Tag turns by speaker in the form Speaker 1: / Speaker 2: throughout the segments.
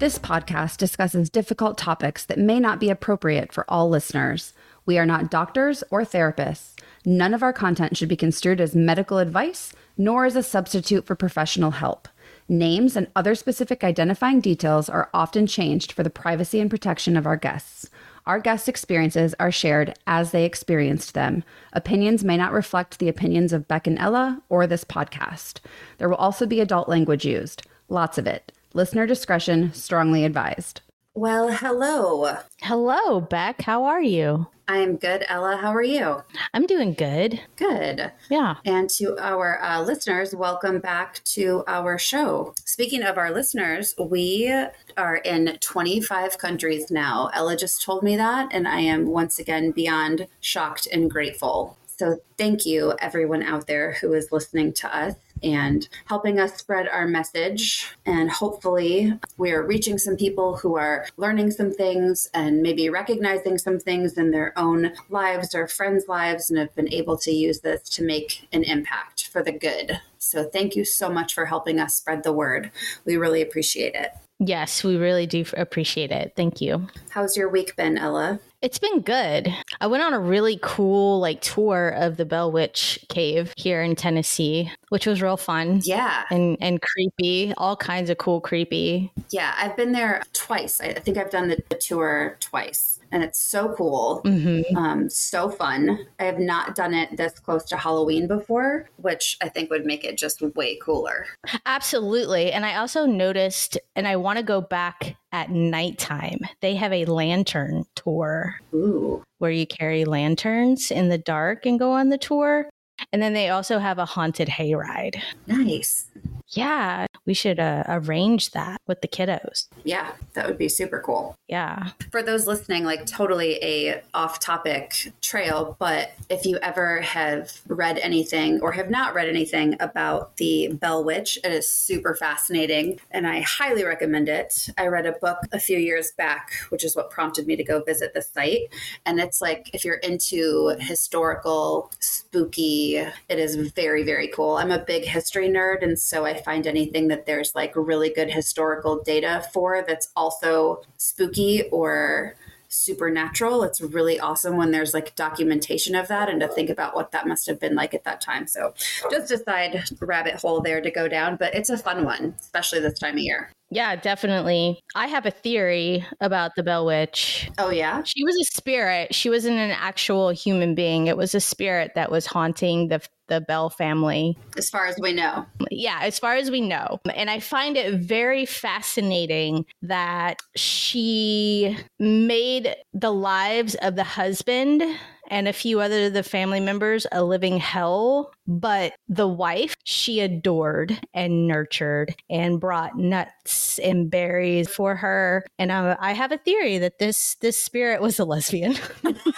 Speaker 1: This podcast discusses difficult topics that may not be appropriate for all listeners. We are not doctors or therapists. None of our content should be construed as medical advice, nor as a substitute for professional help. Names and other specific identifying details are often changed for the privacy and protection of our guests. Our guest experiences are shared as they experienced them. Opinions may not reflect the opinions of Beck and Ella or this podcast. There will also be adult language used, lots of it. Listener discretion strongly advised.
Speaker 2: Well, hello.
Speaker 3: Hello, Beck. How are you?
Speaker 2: I'm good, Ella. How are you?
Speaker 3: I'm doing good.
Speaker 2: Good.
Speaker 3: Yeah.
Speaker 2: And to our uh, listeners, welcome back to our show. Speaking of our listeners, we are in 25 countries now. Ella just told me that, and I am once again beyond shocked and grateful. So, thank you, everyone out there who is listening to us and helping us spread our message. And hopefully, we are reaching some people who are learning some things and maybe recognizing some things in their own lives or friends' lives and have been able to use this to make an impact for the good. So, thank you so much for helping us spread the word. We really appreciate it.
Speaker 3: Yes, we really do appreciate it. Thank you.
Speaker 2: How's your week been, Ella?
Speaker 3: It's been good. I went on a really cool like tour of the Bell Witch Cave here in Tennessee, which was real fun.
Speaker 2: Yeah.
Speaker 3: And and creepy, all kinds of cool creepy.
Speaker 2: Yeah, I've been there twice. I think I've done the, the tour twice and it's so cool,
Speaker 3: mm-hmm.
Speaker 2: um, so fun. I have not done it this close to Halloween before, which I think would make it just way cooler.
Speaker 3: Absolutely. And I also noticed, and I want to go back at nighttime. They have a lantern tour
Speaker 2: Ooh.
Speaker 3: where you carry lanterns in the dark and go on the tour. And then they also have a haunted hayride.
Speaker 2: Nice.
Speaker 3: Yeah, we should uh, arrange that with the kiddos.
Speaker 2: Yeah, that would be super cool.
Speaker 3: Yeah.
Speaker 2: For those listening, like totally a off-topic trail, but if you ever have read anything or have not read anything about the Bell Witch, it is super fascinating and I highly recommend it. I read a book a few years back, which is what prompted me to go visit the site, and it's like if you're into historical spooky, it is very very cool. I'm a big history nerd and so I find anything that there's like really good historical data for that's also spooky or supernatural. It's really awesome when there's like documentation of that and to think about what that must have been like at that time. So just a side rabbit hole there to go down, but it's a fun one, especially this time of year.
Speaker 3: Yeah, definitely. I have a theory about the Bell Witch.
Speaker 2: Oh, yeah?
Speaker 3: She was a spirit. She wasn't an actual human being. It was a spirit that was haunting the the Bell family.
Speaker 2: As far as we know.
Speaker 3: Yeah, as far as we know. And I find it very fascinating that she made the lives of the husband and a few other of the family members a living hell. But the wife, she adored and nurtured and brought nuts and berries for her. And I, I have a theory that this this spirit was a lesbian.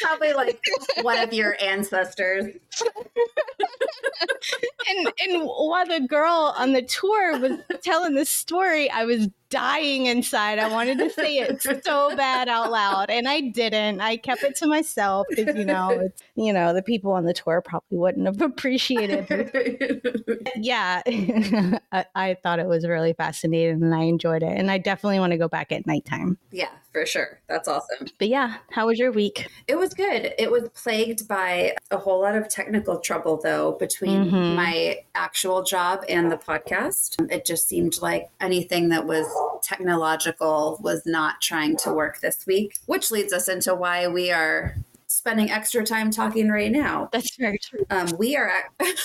Speaker 2: Probably like one of your ancestors.
Speaker 3: and and while the girl on the tour was telling this story, I was dying inside. I wanted to say it so bad out loud, and I didn't. I kept it to myself because you know, it's, you know, the people on the tour probably wouldn't have appreciated. It. yeah, I, I thought it was really fascinating, and I enjoyed it, and I definitely want to go back at nighttime.
Speaker 2: Yeah, for sure. That's awesome.
Speaker 3: But yeah, how was your week?
Speaker 2: It was good. It was plagued by a whole lot of technical trouble, though, between
Speaker 3: Mhm.
Speaker 2: my actual job and the podcast. It just seemed like anything that was technological was not trying to work this week, which leads us into why we are spending extra time talking right now.
Speaker 3: That's very true.
Speaker 2: Um, we are at,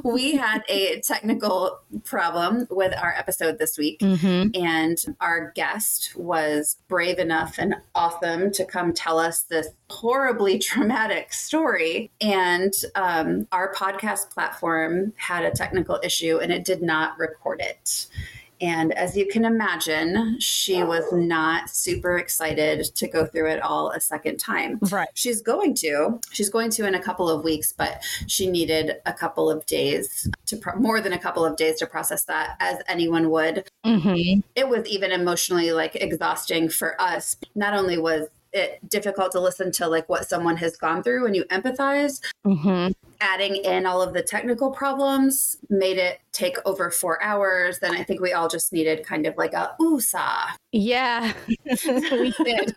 Speaker 2: we had a technical problem with our episode this week
Speaker 3: Mm-hmm.
Speaker 2: and our guest was brave enough and awesome to come tell us this horribly traumatic story. And um, our podcast platform had a technical issue and it did not record it. And as you can imagine, she was not super excited to go through it all a second time.
Speaker 3: Right.
Speaker 2: She's going to. She's going to in a couple of weeks, but she needed a couple of days to pro- more than a couple of days to process that, as anyone would.
Speaker 3: Mm-hmm.
Speaker 2: It was even emotionally like exhausting for us. Not only was it difficult to listen to like what someone has gone through and you empathize,
Speaker 3: Mm-hmm.
Speaker 2: Adding in all of the technical problems made it take over four hours. Then I think we all just needed kind of like a USA.
Speaker 3: Yeah, we did.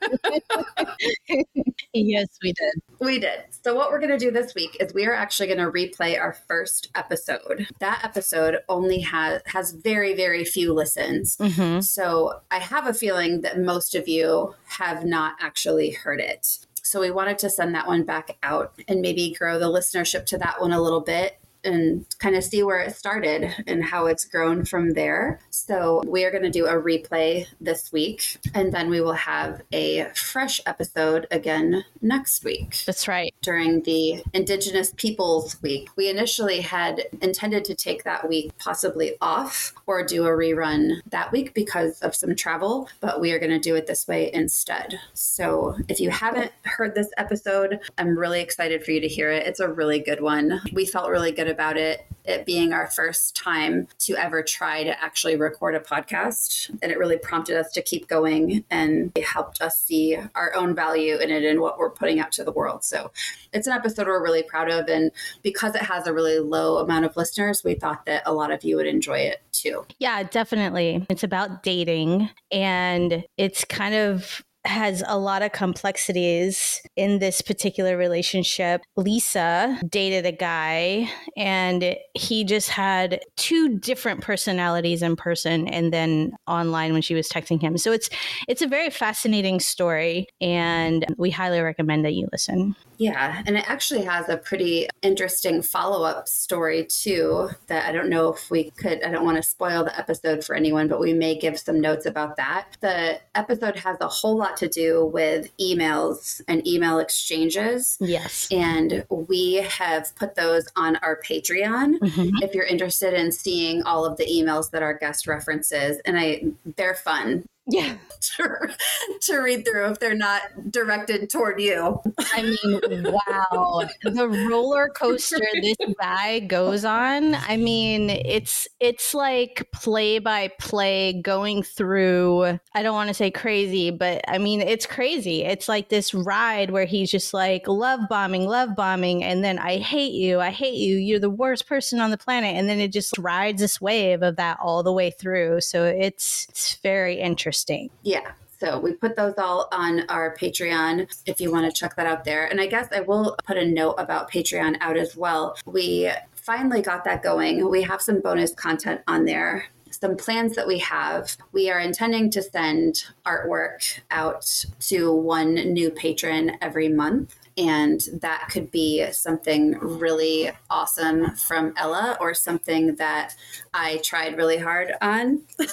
Speaker 3: yes, we did.
Speaker 2: We did. So, what we're going to do this week is we are actually going to replay our first episode. That episode only has has very very few listens.
Speaker 3: Mm-hmm.
Speaker 2: So, I have a feeling that most of you have not actually heard it. So, we wanted to send that one back out and maybe grow the listenership to that one a little bit and kind of see where it started and how it's grown from there. So, we are going to do a replay this week, and then we will have a fresh episode again next week
Speaker 3: That's right.
Speaker 2: during the Indigenous Peoples Week. We initially had intended to take that week possibly off or do a rerun that week because of some travel, but we are going to do it this way instead. So if you haven't heard this episode, I'm really excited for you to hear it. It's a really good one. We felt really good about it, it being our first time to ever try to actually record a podcast. And it really prompted us to keep going and it helped us see our own value in it and what we're putting out to the world. So it's an episode we're really proud of. And because it has a really low amount of listeners, we thought that a lot of you would enjoy it too.
Speaker 3: Yeah, definitely. It's about dating and it's kind of has a lot of complexities in this particular relationship. Lisa dated a guy and he just had two different personalities in person and then online when she was texting him. So it's it's a very fascinating story and we highly recommend that you listen.
Speaker 2: Yeah, and it actually has a pretty interesting follow up story too. That I don't know if we could, I don't want to spoil the episode for anyone, but we may give some notes about that. The episode has a whole lot to do with emails and email exchanges.
Speaker 3: Yes.
Speaker 2: And we have put those on our Patreon
Speaker 3: Mhm.
Speaker 2: if you're interested in seeing all of the emails that our guest references. And I they're fun
Speaker 3: Yeah.
Speaker 2: to, to read through if they're not directed toward you.
Speaker 3: I mean, wow. The roller coaster this guy goes on. I mean, it's it's like play by play going through I don't want to say crazy, but I mean, it's crazy. It's like this ride where he's just like love bombing, love bombing and then I hate you. I hate you. You're the worst person on the planet and then it just rides this wave of that all the way through. So it's it's very interesting.
Speaker 2: Yeah. So we put those all on our Patreon if you want to check that out there. And I guess I will put a note about Patreon out as well. We finally got that going. We have some bonus content on there. Some plans that we have. We are intending to send artwork out to one new patron every month. And that could be something really awesome from Ella or something that I tried really hard on.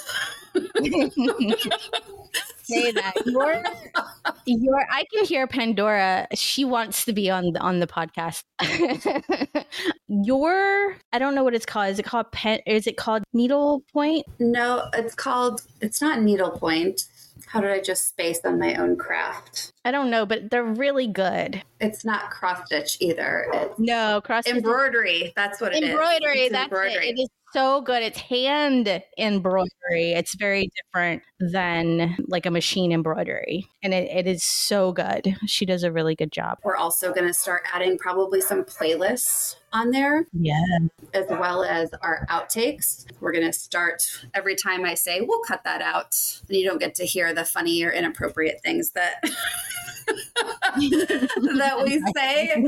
Speaker 3: say that your your I can hear Pandora. She wants to be on on the podcast. your I don't know what it's called. Is it called pen? Is it called needle point?
Speaker 2: No, it's called, it's not needlepoint. How did I just space on my own craft?
Speaker 3: I don't know, but they're really good.
Speaker 2: It's not cross stitch either. It's
Speaker 3: No, cross
Speaker 2: embroidery. That's what it is.
Speaker 3: embroidery.
Speaker 2: It's
Speaker 3: That's it. It is so good. It's hand embroidery. It's very different than like a machine embroidery, and it, it is so good. She does a really good job.
Speaker 2: We're also going to start adding probably some playlists on there
Speaker 3: Yeah.
Speaker 2: as well as our outtakes. We're going to start every time I say, we'll cut that out. And you don't get to hear the funny or inappropriate things that. that we say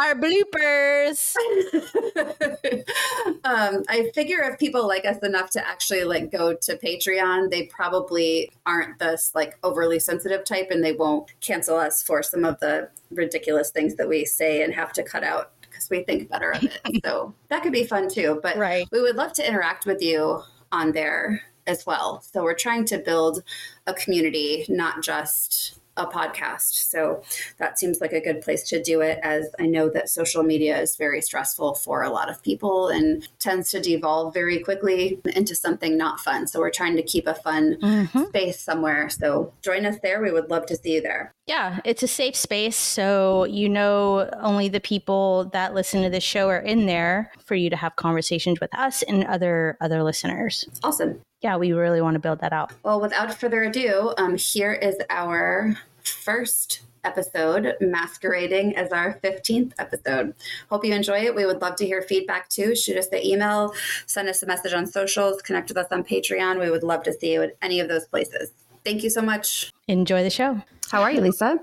Speaker 3: Our bloopers.
Speaker 2: um, I figure if people like us enough to actually like go to Patreon, they probably aren't this like overly sensitive type, and they won't cancel us for some of the ridiculous things that we say and have to cut out because we think better of it. so that could be fun too. But
Speaker 3: Right.
Speaker 2: we would love to interact with you on there as well. So we're trying to build a community, not just a podcast. So that seems like a good place to do it as I know that social media is very stressful for a lot of people and tends to devolve very quickly into something not fun. So we're trying to keep a fun
Speaker 3: Mhm.
Speaker 2: space somewhere. So join us there. We would love to see you there.
Speaker 3: Yeah, it's a safe space. So you know only the people that listen to this show are in there for you to have conversations with us and other other listeners.
Speaker 2: Awesome.
Speaker 3: Yeah, we really want to build that out.
Speaker 2: Well, without further ado, um, here is our
Speaker 4: first episode masquerading as our 15th episode. Hope you enjoy it. We would love to hear feedback too. Shoot us the email, send us a message on socials, connect with us on Patreon. We would love to see you at any of those places. Thank you so much.
Speaker 3: Enjoy the show.
Speaker 2: How are you, Lisa?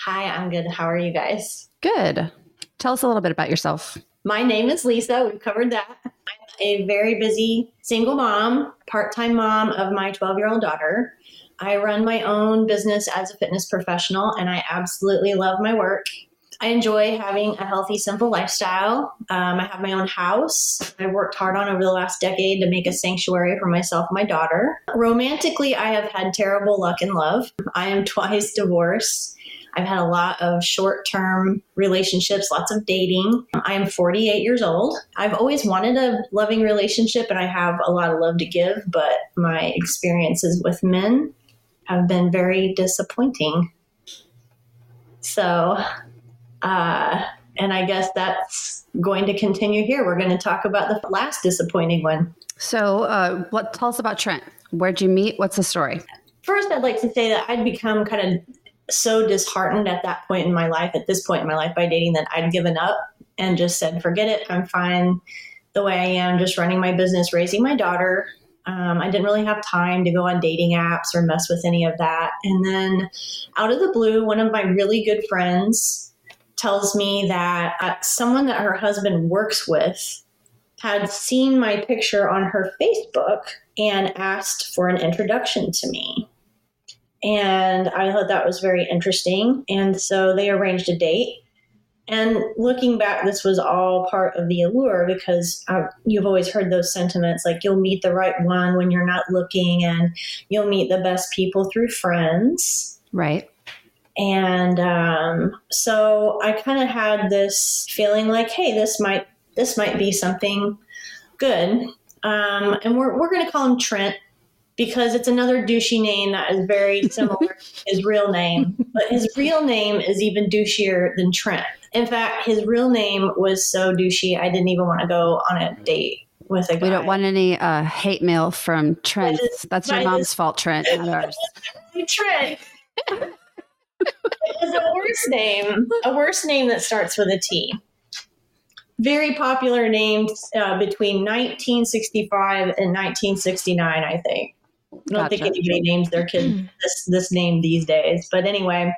Speaker 5: Hi, I'm good. How are you guys?
Speaker 2: Good. Tell us a little bit about yourself.
Speaker 5: My name is Lisa. We've covered that. A very busy single mom, part time mom of my 12 year old daughter. I run my own business as a fitness professional, and I absolutely love my work. I enjoy having a healthy, simple lifestyle. Um, I have my own house. I worked hard on over the last decade to make a sanctuary for myself and my daughter. Romantically, I have had terrible luck in love. I am twice divorced. I've had a lot of short term relationships, lots of dating. I am 48 years old. I've always wanted a loving relationship and I have a lot of love to give, but my experiences with men have been very disappointing. So, uh, and I guess that's going to continue here. We're going to talk about the last disappointing one.
Speaker 2: So, uh, what? Tell us about Trent. Where'd you meet? What's the story?
Speaker 5: First, I'd like to say that I'd become kind of so disheartened at that point in my life, at this point in my life, by dating that I'd given up and just said, "Forget it. I'm fine the way I am, just running my business, raising my daughter." Um, I didn't really have time to go on dating apps or mess with any of that. And then, out of the blue, one of my really good friends tells me that uh, someone that her husband works with had seen my picture on her Facebook and asked for an introduction to me. And I thought that was very interesting. And so they arranged a date. And looking back, this was all part of the allure because uh, you've always heard those sentiments like you'll meet the right one when you're not looking, and you'll meet the best people through friends.
Speaker 2: Right.
Speaker 5: And um, so I kind of had this feeling like, hey, this might this might be something good. Um, and we're we're going to call him Trent because it's another douchey name that is very similar to his real name. But his real name is even douchier than Trent. In fact, his real name was so douchey, I didn't even want to go on a date with a guy.
Speaker 2: We don't want any uh, hate mail from Trent.
Speaker 5: Is-
Speaker 2: That's your mom's
Speaker 5: is-
Speaker 2: fault, Trent, not ours.
Speaker 5: Trent. it was a worse name, a worse name that starts with a T. Very popular name uh, between 1965 and 1969, I think. I don't think anybody names their kid this this name these days. But anyway,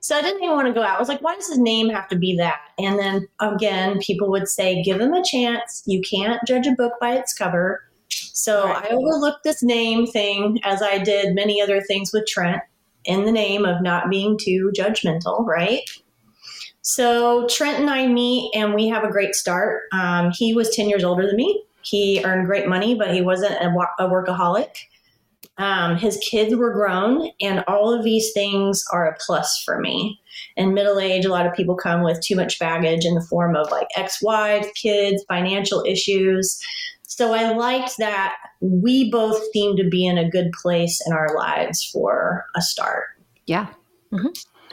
Speaker 5: so I didn't even want to go out. I was like, why does his name have to be that? And then again, people would say, give him a chance. You can't judge a book by its cover. So
Speaker 3: Right.
Speaker 5: I overlooked this name thing as I did many other things with Trent in the name of not being too judgmental, right? So Trent and I meet and we have a great start. Um, he was 10 years older than me. He earned great money, but he wasn't a, a workaholic. Um, his kids were grown, and all of these things are a plus for me. In middle age, a lot of people come with too much baggage in the form of like ex wives, kids, financial issues. So I liked that we both seemed to be in a good place in our lives for a start.
Speaker 2: Yeah.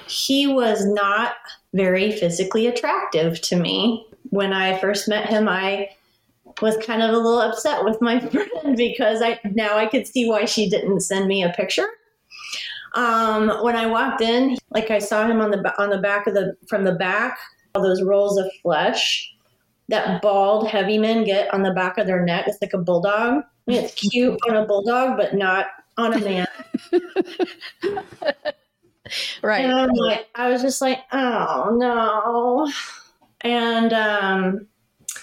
Speaker 5: He was not very physically attractive to me. When I first met him, I was kind of a little upset with my friend because I now I could see why she didn't send me a picture. Um, when I walked in, like I saw him on the on the back of the from the back, all those rolls of flesh that bald heavy men get on the back of their neck. It's like a bulldog. I mean, it's cute on a bulldog, but not on a man.
Speaker 3: Right.
Speaker 5: And I'm like, I was just like, oh no. And um,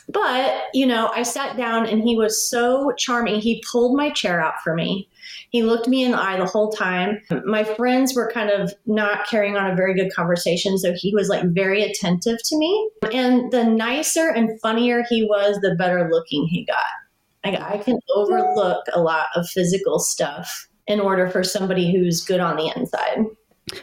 Speaker 5: but you know, I sat down and he was so charming. He pulled my chair out for me. He looked me in the eye the whole time. My friends were kind of not carrying on a very good conversation, so he was like very attentive to me. And the nicer and funnier he was, the better looking he got. I, I can overlook a lot of physical stuff in order for somebody who's good on the inside.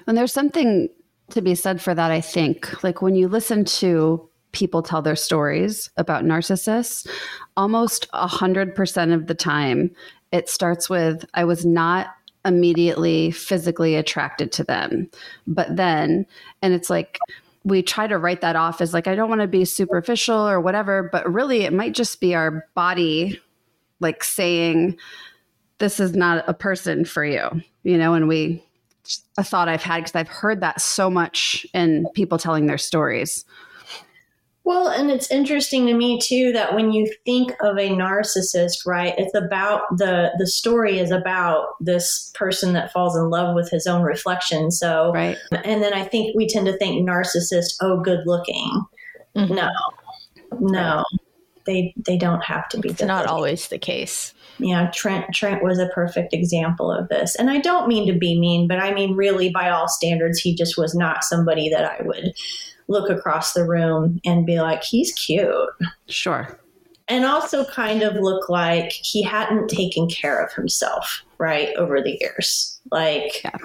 Speaker 2: And there's something to be said for that, I think. Like when you listen to people tell their stories about narcissists, almost 100% of the time, it starts with, I was not immediately physically attracted to them. But then, and it's like, we try to write that off as like, I don't want to be superficial or whatever, but really it might just be our body like saying, this is not a person for you, you know, and we a thought I've had because I've heard that so much in people telling their stories.
Speaker 5: Well, and it's interesting to me too that when you think of a narcissist, right, it's about the the story is about this person that falls in love with his own reflection. So,
Speaker 2: right.
Speaker 5: and then I think we tend to think narcissist, oh, good looking. Mm-hmm. No, no, they they don't have to be.
Speaker 3: It's not always the case.
Speaker 5: Yeah, Trent Trent was a perfect example of this. And I don't mean to be mean, but I mean really by all standards he just was not somebody that I would look across the room and be like, he's cute.
Speaker 2: Sure.
Speaker 5: And also kind of look like he hadn't taken care of himself, right, over the years. Like, yeah.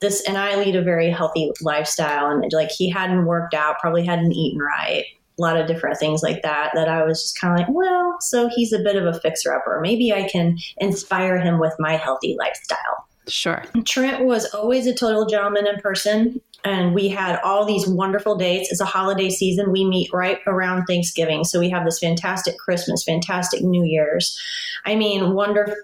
Speaker 5: this, and I lead a very healthy lifestyle, and like he hadn't worked out, probably hadn't eaten right, a lot of different things like that that I was just kind of like, well, so he's a bit of a fixer upper. Maybe I can inspire him with my healthy lifestyle.
Speaker 2: Sure.
Speaker 5: Trent was always a total gentleman in person and we had all these wonderful dates. It's a holiday season. We meet right around Thanksgiving. So we have this fantastic Christmas, fantastic New Year's. I mean, wonderful,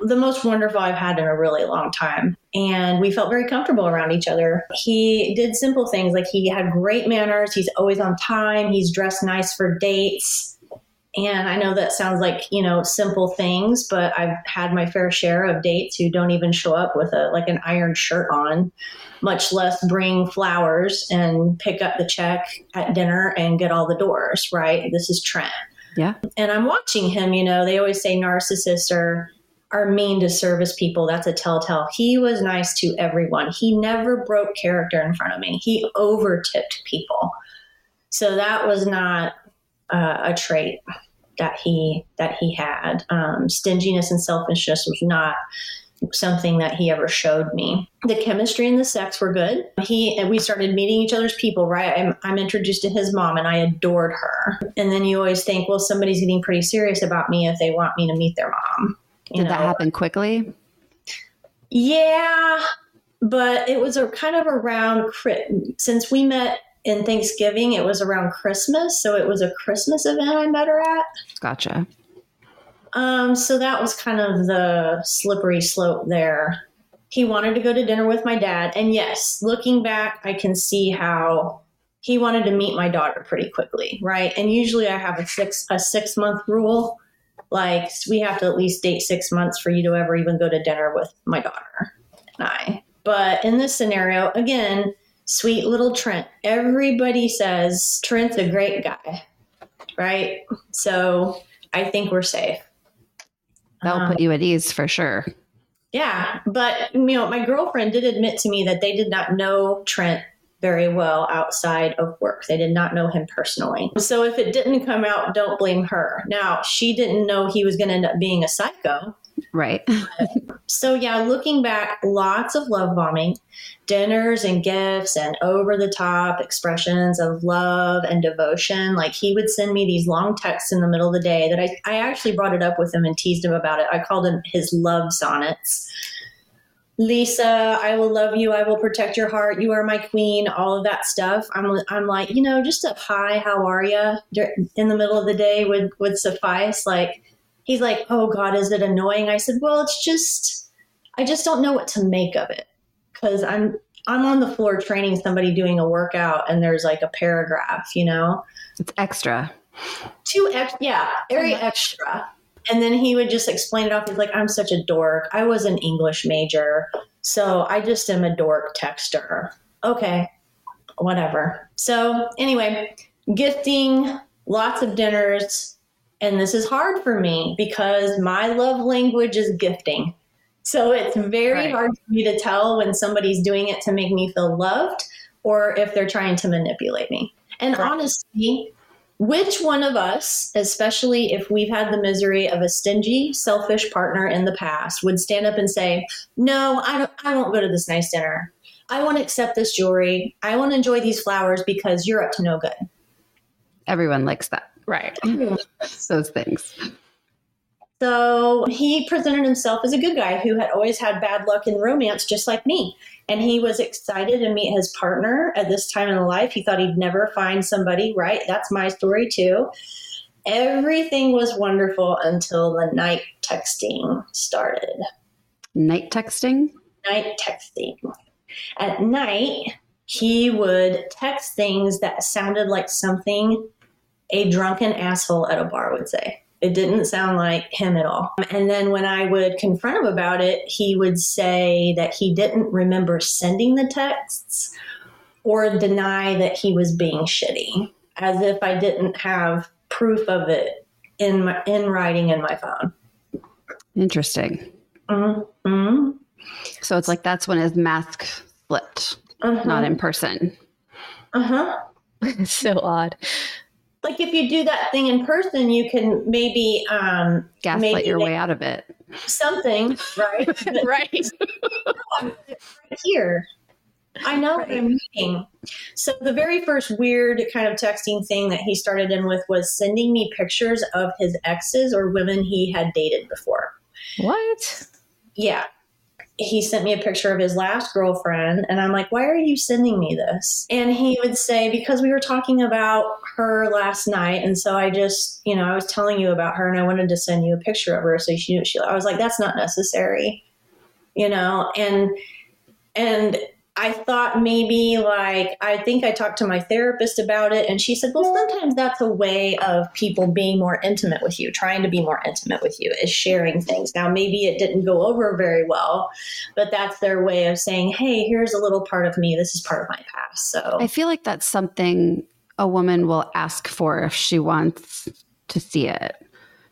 Speaker 5: the most wonderful I've had in a really long time. And we felt very comfortable around each other. He did simple things like he had great manners. He's always on time. He's dressed nice for dates. And I know that sounds like, you know, simple things, but I've had my fair share of dates who don't even show up with a like an iron shirt on, much less bring flowers and pick up the check at dinner and get all the doors, right? This is Trent.
Speaker 2: Yeah.
Speaker 5: And I'm watching him, you know, they always say narcissists are are mean to service people. That's a telltale. He was nice to everyone. He never broke character in front of me. He over tipped people. So that was not uh, a trait that he that he had. Um, stinginess and selfishness was not something that he ever showed me. The chemistry and the sex were good. He and we started meeting each other's people. Right, I'm, I'm introduced to his mom, and I adored her. And then you always think, well, somebody's getting pretty serious about me if they want me to meet their mom.
Speaker 2: You Did know? that happen quickly?
Speaker 5: Yeah, but it was a kind of around since we met in Thanksgiving, it was around Christmas. So it was a Christmas event I met her at.
Speaker 2: Gotcha.
Speaker 5: Um, so that was kind of the slippery slope there. He wanted to go to dinner with my dad. And yes, looking back, I can see how he wanted to meet my daughter pretty quickly, right? And usually I have a six a six month rule. Like we have to at least date six months for you to ever even go to dinner with my daughter and I. But in this scenario, again, sweet little Trent. Everybody says Trent's a great guy, right? So I think we're safe.
Speaker 2: That'll um, put you at ease for sure.
Speaker 5: Yeah, but you know, my girlfriend did admit to me that they did not know Trent very well outside of work. They did not know him personally. So if it didn't come out, don't blame her. Now, she didn't know he was going to end up being a psycho.
Speaker 2: Right.
Speaker 5: so, yeah, looking back, lots of love bombing, dinners and gifts, and over the top expressions of love and devotion. Like he would send me these long texts in the middle of the day that I, I actually brought it up with him and teased him about it. I called him his love sonnets. Lisa, I will love you. I will protect your heart. You are my queen. All of that stuff. I'm, I'm like, you know, just a hi, how are you in the middle of the day would, would suffice. Like, he's like, oh God, is it annoying? I said, well, it's just, I just don't know what to make of it because I'm, I'm on the floor training somebody doing a workout and there's like a paragraph, you know?
Speaker 2: It's extra.
Speaker 5: Too ex- yeah, very extra. And then he would just explain it off. He's like, I'm such a dork. I was an English major. So I just am a dork texter. Okay, whatever. So anyway, gifting, lots of dinners. And this is hard for me because my love language is gifting. So it's very right. hard for me to tell when somebody's doing it to make me feel loved or if they're trying to manipulate me. And right. honestly, which one of us, especially if we've had the misery of a stingy, selfish partner in the past, would stand up and say, "No, I don't I won't go to this nice dinner. I want to accept this jewelry. I want to enjoy these flowers because you're up to no good."
Speaker 2: Everyone likes that.
Speaker 3: Right.
Speaker 2: Those things.
Speaker 5: So he presented himself as a good guy who had always had bad luck in romance, just like me. And he was excited to meet his partner at this time in life. He thought he'd never find somebody, right? That's my story too. Everything was wonderful until the night texting started.
Speaker 2: Night texting?
Speaker 5: night texting. At night, he would text things that sounded like something a drunken asshole at a bar would say. It didn't sound like him at all. And then when I would confront him about it, he would say that he didn't remember sending the texts or deny that he was being shitty, as if I didn't have proof of it in my, in writing in my phone.
Speaker 2: Interesting.
Speaker 5: Mm-hmm.
Speaker 2: So it's like that's when his mask flipped,
Speaker 5: Uh-huh.
Speaker 2: not in person.
Speaker 5: Uh-huh.
Speaker 3: so odd.
Speaker 5: Like if you do that thing in person, you can maybe um
Speaker 2: Gaslight
Speaker 5: Maybe
Speaker 2: your way out of it.
Speaker 5: something, right?
Speaker 3: Right.
Speaker 5: right here. I know what I'm reading. So the very first weird kind of texting thing that he started in with was sending me pictures of his exes or women he had dated before.
Speaker 3: What?
Speaker 5: Yeah. He sent me a picture of his last girlfriend, and I'm like, why are you sending me this? And he would say, because we were talking about her last night. And so I just, you know, I was telling you about her and I wanted to send you a picture of her. So she knew she, I was like, that's not necessary, you know? And, and I thought maybe like, I think I talked to my therapist about it, and she said, well, sometimes that's a way of people being more intimate with you, trying to be more intimate with you, is sharing things. Now, maybe it didn't go over very well, but that's their way of saying, hey, here's a little part of me. This is part of my past. So,
Speaker 2: I feel like that's something a woman will ask for if she wants to see it.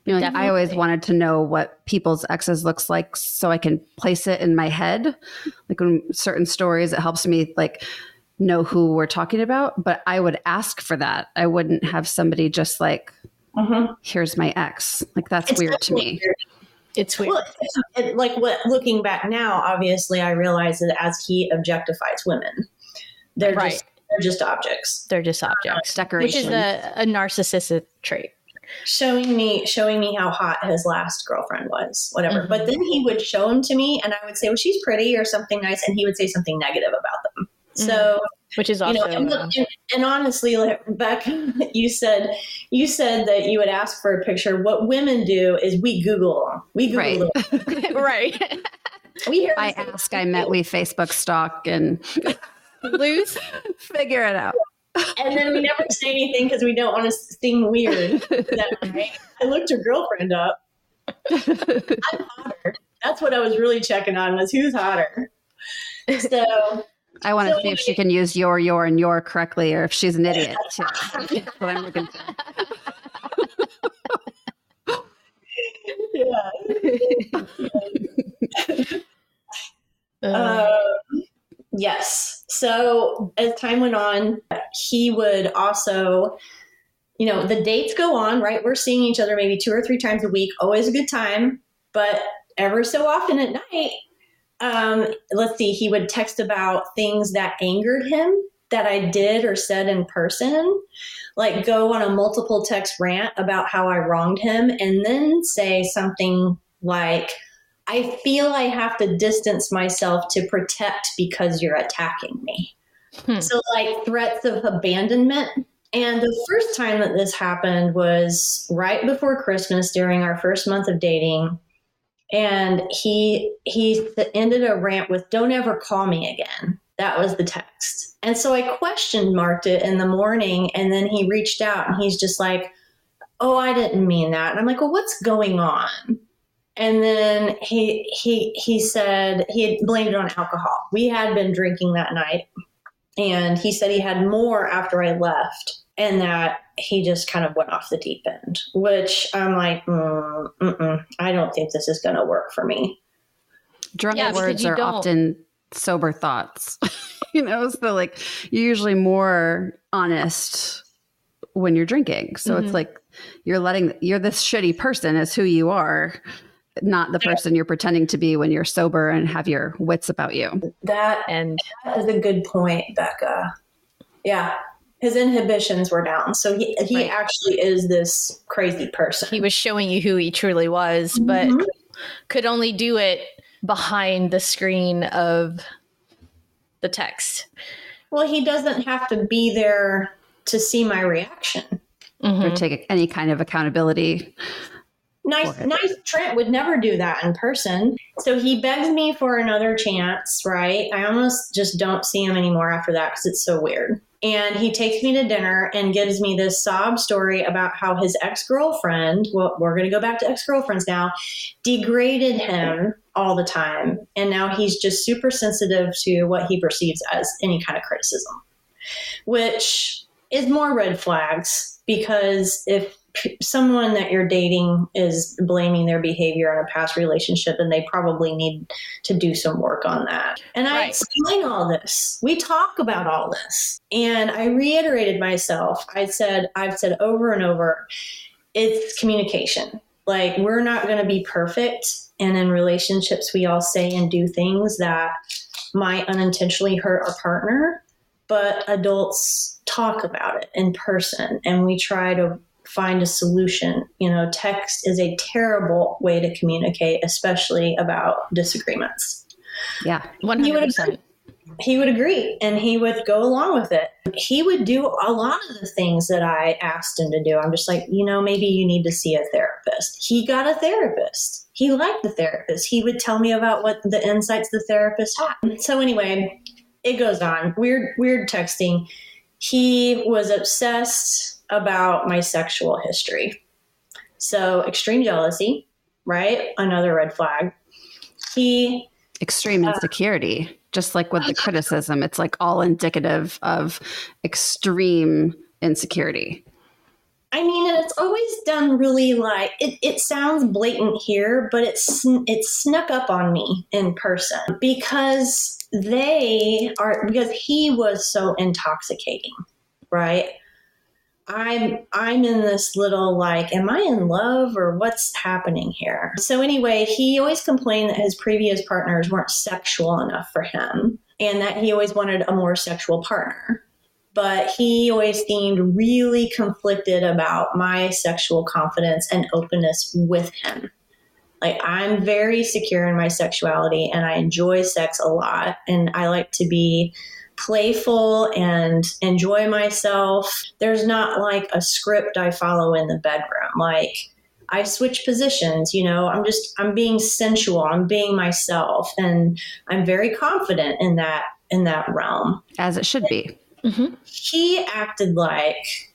Speaker 2: You know, like I always wanted to know what people's exes looks like so I can place it in my head. Like when certain stories, it helps me like know who we're talking about. But I would ask for that. I wouldn't have somebody just like,
Speaker 5: Mhm.
Speaker 2: here's my ex. Like that's
Speaker 5: It's
Speaker 2: weird to me.
Speaker 5: weird.
Speaker 3: It's weird.
Speaker 5: Well, it, like what looking back now, obviously, I realize that as he objectifies women, they're
Speaker 3: Right.
Speaker 5: just they're just objects.
Speaker 3: They're just objects, which
Speaker 2: Decoration.
Speaker 3: is a, a narcissistic trait.
Speaker 5: Showing me showing me how hot his last girlfriend was whatever
Speaker 3: Mhm.
Speaker 5: but then he would show them to me and i would say well she's pretty or something nice and he would say something negative about them so
Speaker 3: Which is
Speaker 5: you
Speaker 3: also
Speaker 5: know and,
Speaker 3: uh,
Speaker 5: and, and honestly like Beck, you said you said that you would ask for a picture what women do is we google we google
Speaker 2: Right.
Speaker 5: them
Speaker 3: right.
Speaker 5: we hear
Speaker 2: I ask, I met, we Facebook stalk and
Speaker 3: lose.
Speaker 2: figure it out.
Speaker 5: And then we never say anything because we don't want to seem weird. That i looked her girlfriend up. I'm hotter. That's what i was really checking on was who's hotter. So
Speaker 2: I want to
Speaker 5: So
Speaker 2: see if she can use your, your, and your correctly, or if she's an idiot. That's what I'm looking for.
Speaker 5: yeah.
Speaker 3: Uh,
Speaker 5: yes. So as time went on, he would also, you know, the dates go on, right? We're seeing each other maybe two or three times a week, always a good time. But ever so often at night, um, let's see, he would text about things that angered him that I did or said in person, like go on a multiple text rant about how I wronged him, and then say something like, I feel I have to distance myself to protect because you're attacking me.
Speaker 3: Hmm.
Speaker 5: So, like threats of abandonment. And the first time that this happened was right before Christmas during our first month of dating. And he he ended a rant with "Don't ever call me again." That was the text. And so I question marked it in the morning, and then he reached out and he's just like, "Oh, I didn't mean that." And I'm like, "Well, what's going on?" And then he he he said he had blamed it on alcohol. We had been drinking that night, and he said he had more after I left, and that he just kind of went off the deep end. Which I'm like, mm, I don't think this is going to work for me.
Speaker 2: Drunk
Speaker 3: Yeah,
Speaker 2: words are
Speaker 3: don't-
Speaker 2: often sober thoughts. you know, so like you're usually more honest when you're drinking. So
Speaker 3: Mhm.
Speaker 2: it's like you're letting you're this shitty person is who you are, not the person you're pretending to be when you're sober and have your wits about you.
Speaker 5: That
Speaker 3: and
Speaker 5: That is a good point, Becca. Yeah. His inhibitions were down. So he, he
Speaker 2: Right.
Speaker 5: actually is this crazy person.
Speaker 3: he was showing you who he truly was, but
Speaker 5: Mhm.
Speaker 3: could only do it behind the screen of the text.
Speaker 5: well, he doesn't have to be there to see my reaction.
Speaker 3: Mhm.
Speaker 2: Or take any kind of accountability.
Speaker 5: Nice nice trent would never do that in person. So he begs me for another chance right? I almost just don't see him anymore after that because it's so weird. And he takes me to dinner and gives me this sob story about how his ex-girlfriend well we're going to go back to ex-girlfriends now degraded him all the time. And now he's just super sensitive to what he perceives as any kind of criticism which is more red flags because if someone that you're dating is blaming their behavior in a past relationship and they probably need to do some work on that. And I explain all this. We talk about all this. And I reiterated myself. I said, I've said over and over, it's communication. Like, we're not going to be perfect. And in relationships, we all say and do things that might unintentionally hurt our partner. But adults talk about it in person and we try to find a solution. You know, text is a terrible way to communicate, especially about disagreements.
Speaker 2: Yeah,
Speaker 3: 100%.
Speaker 5: He would, agree. he would agree and he would go along with it. He would do a lot of the things that I asked him to do. I'm just like, you know, maybe you need to see a therapist. He got a therapist. He liked the therapist. He would tell me about what the insights the therapist had. So, anyway, it goes on. Weird, weird texting. He was obsessed about my sexual history. So, extreme jealousy, right? Another red flag. He
Speaker 2: extreme uh, insecurity, uh, just like with the criticism, it's like all indicative of extreme insecurity.
Speaker 5: I mean, it's always done really like it, it sounds blatant here, but it's it snuck up on me in person because they are because he was so intoxicating, right? I'm I'm in this little like, am I in love or what's happening here? So anyway, he always complained that his previous partners weren't sexual enough for him and that he always wanted a more sexual partner. But he always seemed really conflicted about my sexual confidence and openness with him. Like I'm very secure in my sexuality and I enjoy sex a lot and I like to be playful and enjoy myself. There's not like a script I follow in the bedroom. Like I switch positions, you know, I'm just, I'm being sensual, I'm being myself, and I'm very confident in that, in that realm.
Speaker 2: As it should be.
Speaker 5: Mm-hmm. He acted like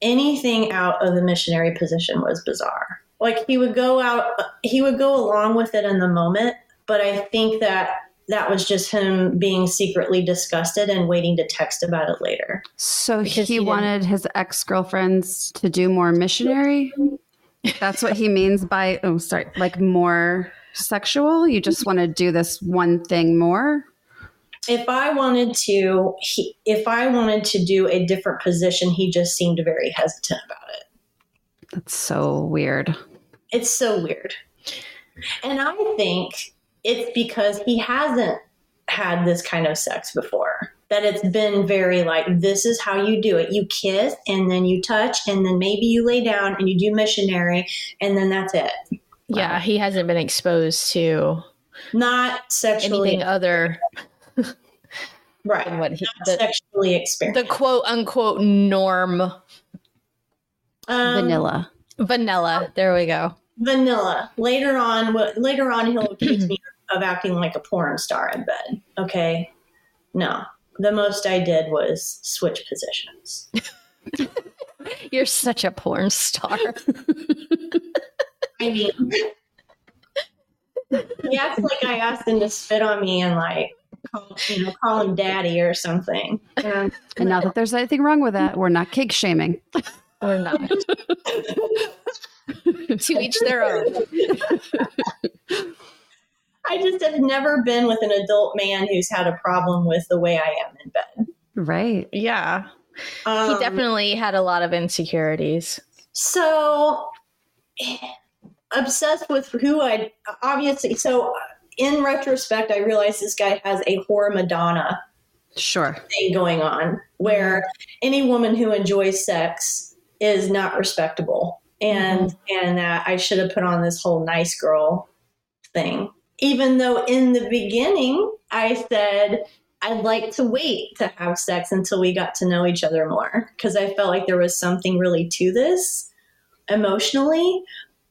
Speaker 5: anything out of the missionary position was bizarre. Like he would go out, he would go along with it in the moment, but I think that that was just him being secretly disgusted and waiting to text about it later.
Speaker 2: So he, he wanted his ex girlfriends to do more missionary. That's what he means by oh sorry, like more sexual. You just want to do this one thing more.
Speaker 5: If I wanted to, he, if I wanted to do a different position, he just seemed very hesitant about it.
Speaker 2: That's so weird.
Speaker 5: It's so weird. And I think it's because he hasn't had this kind of sex before. That it's been very like, this is how you do it. You kiss and then you touch and then maybe you lay down and you do missionary and then that's it.
Speaker 3: Yeah, wow. he hasn't been exposed to
Speaker 5: not sexually
Speaker 3: anything other
Speaker 5: right what he the, sexually experienced
Speaker 3: the quote unquote norm um,
Speaker 2: vanilla
Speaker 3: vanilla there we go
Speaker 5: vanilla. Later on, later on, he'll accuse me of acting like a porn star in bed. Okay, no. The most I did was switch positions.
Speaker 3: You're such a porn star.
Speaker 5: I mean, he acts like I asked him to spit on me and like call, you know, call him daddy or something.
Speaker 2: and not that there's anything wrong with that. We're not cake shaming.
Speaker 3: We're not. to each their own.
Speaker 5: I just have never been with an adult man who's had a problem with the way I am in bed.
Speaker 2: Right.
Speaker 3: Yeah. Um, he definitely had a lot of insecurities.
Speaker 5: So obsessed with who I obviously so in retrospect I realized this guy has a whore Madonna
Speaker 2: sure
Speaker 5: thing going on where any woman who enjoys sex is not respectable and mm-hmm. and that I should have put on this whole nice girl thing. Even though in the beginning I said I'd like to wait to have sex until we got to know each other more because I felt like there was something really to this emotionally.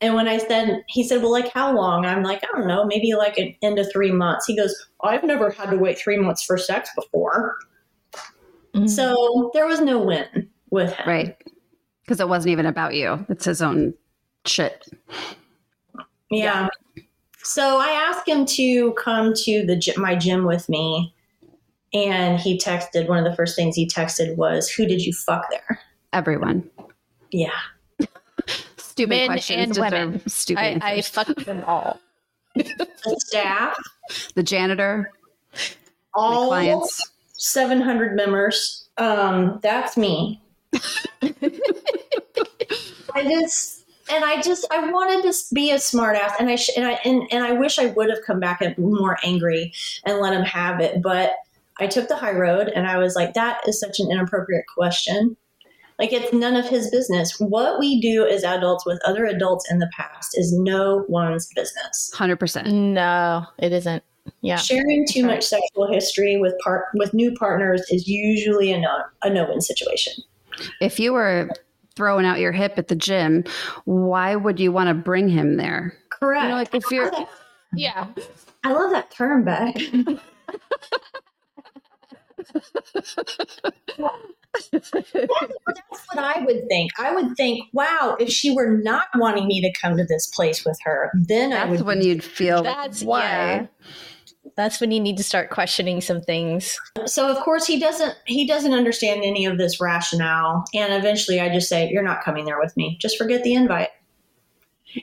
Speaker 5: And when I said, he said, well, like how long? I'm like, I don't know, maybe like an end of three months. He goes, I've never had to wait three months for sex before.
Speaker 3: Mm-hmm.
Speaker 5: So there was no win with him.
Speaker 2: Right. Because it wasn't even about you. It's his own shit.
Speaker 5: Yeah. So I asked him to come to the my gym with me, and he texted. One of the first things he texted was, "Who did you fuck there?"
Speaker 2: Everyone.
Speaker 5: Yeah.
Speaker 2: Stupid
Speaker 3: Men
Speaker 2: questions.
Speaker 3: and women.
Speaker 2: Stupid
Speaker 3: I, I fucked them all.
Speaker 5: The staff,
Speaker 2: the janitor, my
Speaker 5: all
Speaker 2: clients.
Speaker 5: 700 members. Um, that's me. I just and I just I wanted to be a smartass, and I sh- and I and, and I wish I would have come back and more angry and let him have it, but I took the high road, and I was like, that is such an inappropriate question. Like it's none of his business. What we do as adults with other adults in the past is no one's business.
Speaker 2: 100%.
Speaker 3: No, it isn't. Yeah.
Speaker 5: Sharing too much sexual history with part with new partners is usually a no a no win situation.
Speaker 2: If you were throwing out your hip at the gym, why would you want to bring him there?
Speaker 5: Correct.
Speaker 2: You know, like if you're
Speaker 3: Yeah.
Speaker 5: I love that term, Behk. That's what I would think. I would think, wow, if she were not wanting me to come to this place with her, then I
Speaker 2: that's
Speaker 5: would.
Speaker 2: when you'd feel
Speaker 3: That's
Speaker 2: why.
Speaker 3: yeah. That's when you need to start questioning some things.
Speaker 5: so of course he doesn't. He doesn't understand any of this rationale, and eventually I just say, "You're not coming there with me. Just forget the invite."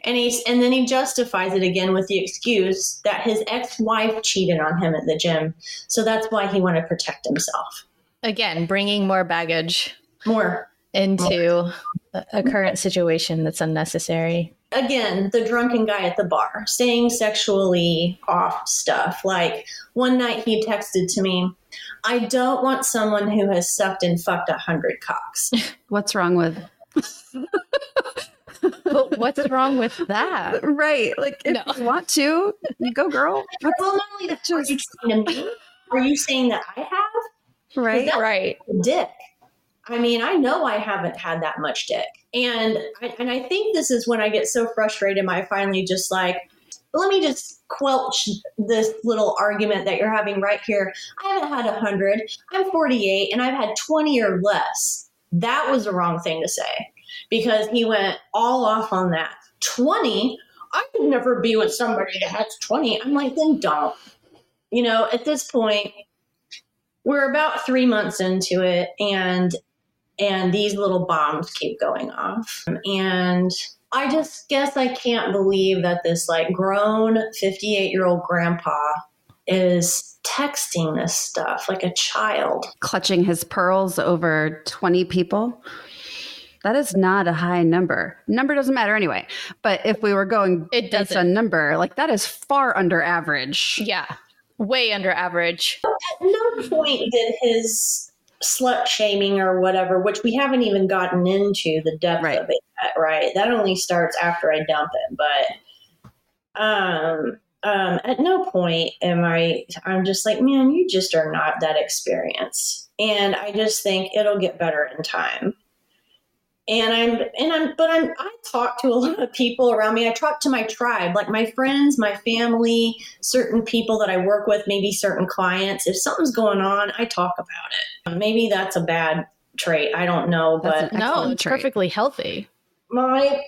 Speaker 5: And he's and then he justifies it again with the excuse that his ex-wife cheated on him at the gym, so that's why he wanted to protect himself
Speaker 3: Again, bringing more baggage
Speaker 5: more.
Speaker 3: into a, a current situation that's unnecessary.
Speaker 5: Again, the drunken guy at the bar saying sexually off stuff. Like one night he texted to me, I don't want someone who has sucked and fucked a hundred cocks.
Speaker 2: What's wrong with
Speaker 3: But what's wrong with that?
Speaker 2: right? Like if
Speaker 3: No.
Speaker 2: you want to, you go, girl.
Speaker 5: well, not only that, are you saying to me? Are you saying that I have
Speaker 2: Right?
Speaker 3: Right.
Speaker 5: dick? I mean, I know I haven't had that much dick. And I, and I think this is when I get so frustrated, I finally just like, let me just quelch this little argument that you're having right here. I haven't had 100. I'm 48 and I've had 20 or less. That was the wrong thing to say because he went all off on that. 20? I could never be with somebody that has 20. I'm like, then don't. You know, at this point, we're about three months into it and and these little bombs keep going off and i just guess i can't believe that this like grown 58 year old grandpa is texting this stuff like a child
Speaker 2: Clutching his pearls over 20 people. That is not a high number. Number doesn't matter anyway. But if we were going
Speaker 3: It doesn't.
Speaker 2: on number, like that is far under average.
Speaker 3: Yeah. Way under average.
Speaker 5: at no point did his slut shaming or whatever which we haven't even gotten into the depth
Speaker 2: Right.
Speaker 5: of it yet, right? That only starts after i dump it but um um at no point am i i'm just like man you just are not that experienced. And i just think it'll get better in time and i'm and i'm but i'm i talk to a lot of people around me i talk to my tribe like my friends my family certain people that I work with, maybe certain clients. If something's going on, I talk about it. Maybe that's a bad trait. I don't know,
Speaker 2: That's
Speaker 5: but
Speaker 2: an
Speaker 3: No, it's
Speaker 2: trait.
Speaker 3: perfectly healthy.
Speaker 5: my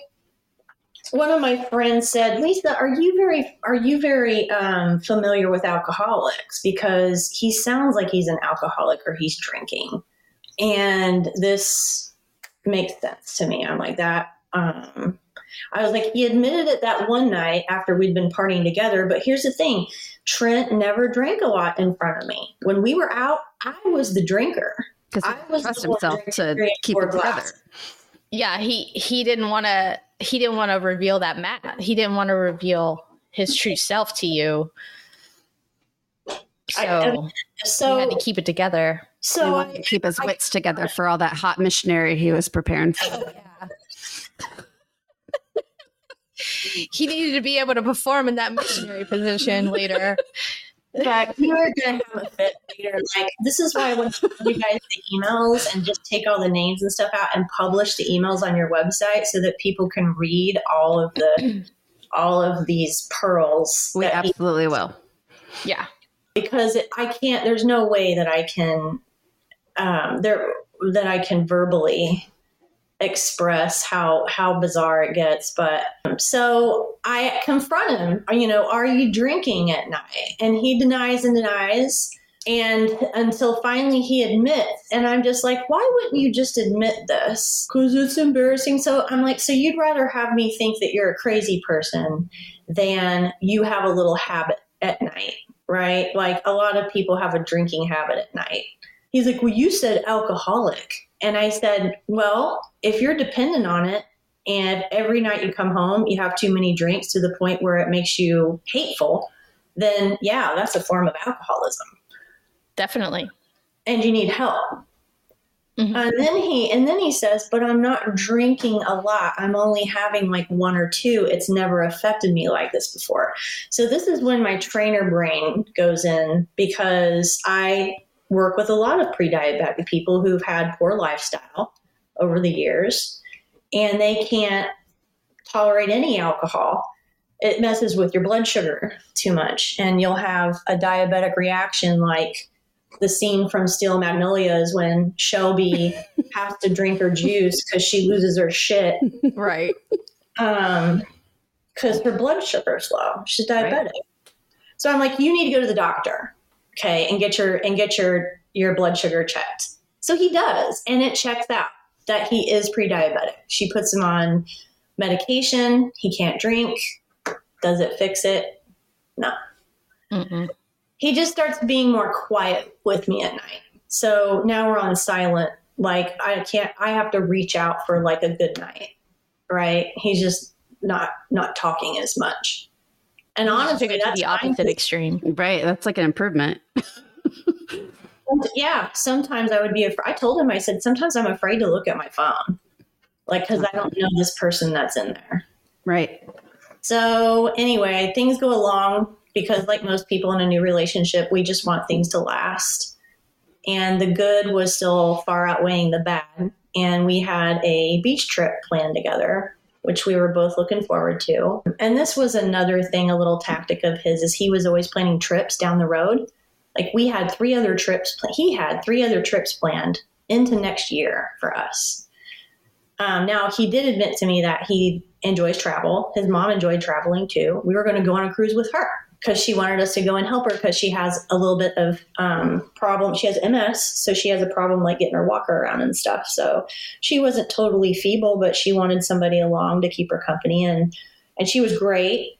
Speaker 5: one of my friends said, "Lisa, are you very are you very um, familiar with alcoholics? Because he sounds like he's an alcoholic or he's drinking." And this makes sense to me. I'm like that. Um, I was like, he admitted it that one night after we'd been partying together. But here's the thing Trent never drank a lot in front of me. When we were out, I was the drinker.
Speaker 2: Because
Speaker 5: I
Speaker 2: he
Speaker 5: was
Speaker 2: trusts
Speaker 5: the
Speaker 2: himself
Speaker 5: drinking
Speaker 2: to keep
Speaker 5: four
Speaker 2: it together.
Speaker 3: Yeah, he he didn't want to he didn't want to reveal that Matt. He didn't want to reveal his true self to you. So
Speaker 5: I- I-
Speaker 3: he
Speaker 5: So,
Speaker 3: had to keep it together.
Speaker 2: He
Speaker 5: so
Speaker 2: wanted
Speaker 5: I,
Speaker 2: to keep his wits together for all that hot missionary he was preparing for. Oh, yeah.
Speaker 3: He needed to be able to perform in that missionary position later.
Speaker 5: But we were gonna have a fit later. Like this is why I want to send you guys the emails and just take all the names and stuff out and publish the emails on your website so that people can read all of the all of these pearls.
Speaker 2: We
Speaker 5: he-
Speaker 2: absolutely will.
Speaker 3: Yeah.
Speaker 5: because it, I can't. There's no way that I can um, there that I can verbally express how how bizarre it gets. But um, so I confront him. You know, are you drinking at night? And he denies and denies. And until finally he admits, and I'm just like, why wouldn't you just admit this? Because it's embarrassing. So I'm like, so you'd rather have me think that you're a crazy person than you have a little habit at night, right? Like a lot of people have a drinking habit at night. He's like, well, you said alcoholic. And I said, well, if you're dependent on it and every night you come home, you have too many drinks to the point where it makes you hateful, then yeah, that's a form of alcoholism
Speaker 3: Definitely.
Speaker 5: and you need help.
Speaker 3: Mhm.
Speaker 5: And then he and then he says, "But I'm not drinking a lot. I'm only having like one or two. It's never affected me like this before." So this is when my trainer brain goes in because I work with a lot of pre-diabetic people who've had poor lifestyle over the years and they can't tolerate any alcohol. It messes with your blood sugar too much and you'll have a diabetic reaction like the scene from Steel Magnolias when Shelby has to drink her juice because she loses her shit
Speaker 3: Right.
Speaker 5: um because her blood sugar is low. She's diabetic. So I'm like, you need to go to the doctor, okay, and get your and get your your blood sugar checked. So he does, and it checks out that he is pre-diabetic. She puts him on medication. He can't drink. Does it fix it? No
Speaker 3: Mm-mm.
Speaker 5: he just starts being more quiet with me at night. So now we're on silent. Like I can't. I have to reach out for like a good night, right? He's just not not talking as much. And honestly,
Speaker 3: Took it to
Speaker 5: that's
Speaker 3: the
Speaker 5: fine, extreme.
Speaker 2: Right. That's like an improvement.
Speaker 5: yeah, sometimes I would be. Afraid. I told him. I said sometimes I'm afraid to look at my phone, like because I don't know this person that's in there.
Speaker 2: Right.
Speaker 5: So anyway, things go along because, like most people in a new relationship, we just want things to last. And the good was still far outweighing the bad. And we had a beach trip planned together, which we were both looking forward to. And this was another thing, a little tactic of his, is he was always planning trips down the road. Like we had three other trips. He had three other trips planned into next year for us. Um, now he did admit to me that he enjoys travel. His mom enjoyed traveling too. We were going to go on a cruise with her because she wanted us to go and help her because she has a little bit of um, problem. She has MS, so she has a problem like getting her walker around and stuff. So she wasn't totally feeble, but she wanted somebody along to keep her company, and and she was great.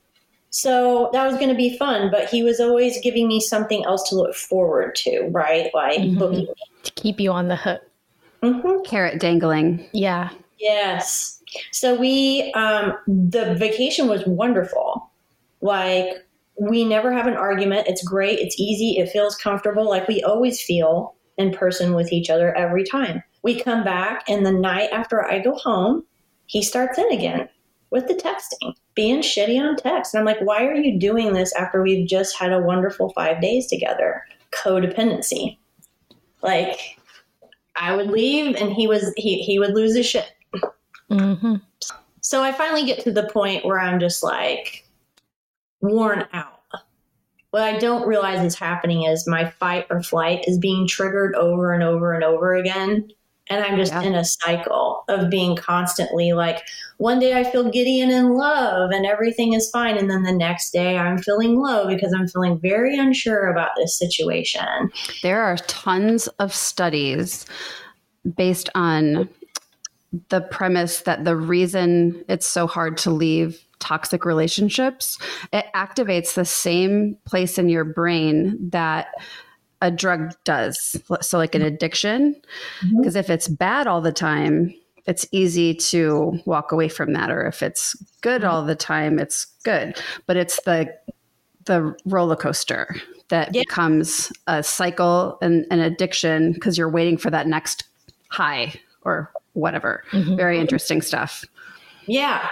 Speaker 5: So that was going to be fun, but he was always giving me something else to look forward to, right? Like
Speaker 3: Mhm.
Speaker 5: booking.
Speaker 3: To keep you on the hook.
Speaker 5: Mhm.
Speaker 2: Carrot dangling.
Speaker 3: Yeah.
Speaker 5: Yes. So we, um, the vacation was wonderful. Like, we never have an argument. It's great. It's easy. It feels comfortable. Like we always feel in person with each other every time. We come back, and the night after I go home, he starts in again with the texting, being shitty on text. And I'm like, why are you doing this after we've just had a wonderful five days together? Codependency. Like, I would leave, and he was he he would lose his shit.
Speaker 3: Mm-hmm.
Speaker 5: So I finally get to the point where I'm just like worn out. What I don't realize is happening is my fight or flight is being triggered over and over and over again. And I'm just
Speaker 2: Yeah.
Speaker 5: in a cycle of being constantly like, one day I feel giddy and in love and everything is fine. And then the next day I'm feeling low because I'm feeling very unsure about this situation.
Speaker 2: There are tons of studies based on the premise that the reason it's so hard to leave toxic relationships, it activates the same place in your brain that a drug does. So, like an addiction, because if it's bad all the time, it's easy to walk away from that. Or if it's good all the time, it's good. But it's the the roller coaster that
Speaker 5: Yeah.
Speaker 2: becomes a cycle and an addiction because you're waiting for that next high or whatever.
Speaker 3: Mhm.
Speaker 2: Very interesting stuff.
Speaker 5: Yeah.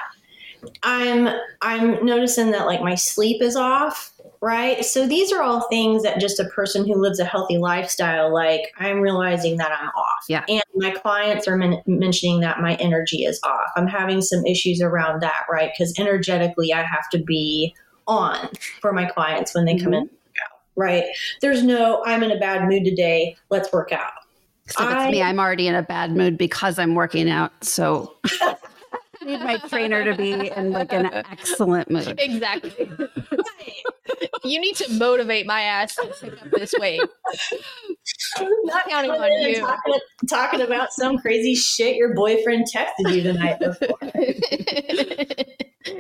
Speaker 5: I'm I'm noticing that like my sleep is off right? So these are all things that just a person who lives a healthy lifestyle, like I'm realizing that I'm off.
Speaker 2: Yeah.
Speaker 5: And my clients are men- mentioning that my energy is off. I'm having some issues around that, right? Because energetically, I have to be on for my clients when they come mm-hmm. in, right? There's no, I'm in a bad mood today. Let's work out.
Speaker 2: So if it's
Speaker 5: I-
Speaker 2: me, I'm already in a bad mood because I'm working out. So need my trainer to be in like an excellent mood.
Speaker 3: Exactly. you need to motivate my ass to pick up this weight.
Speaker 5: Not
Speaker 3: counting on you.
Speaker 5: Talking, talking about some crazy shit your boyfriend texted you the night before.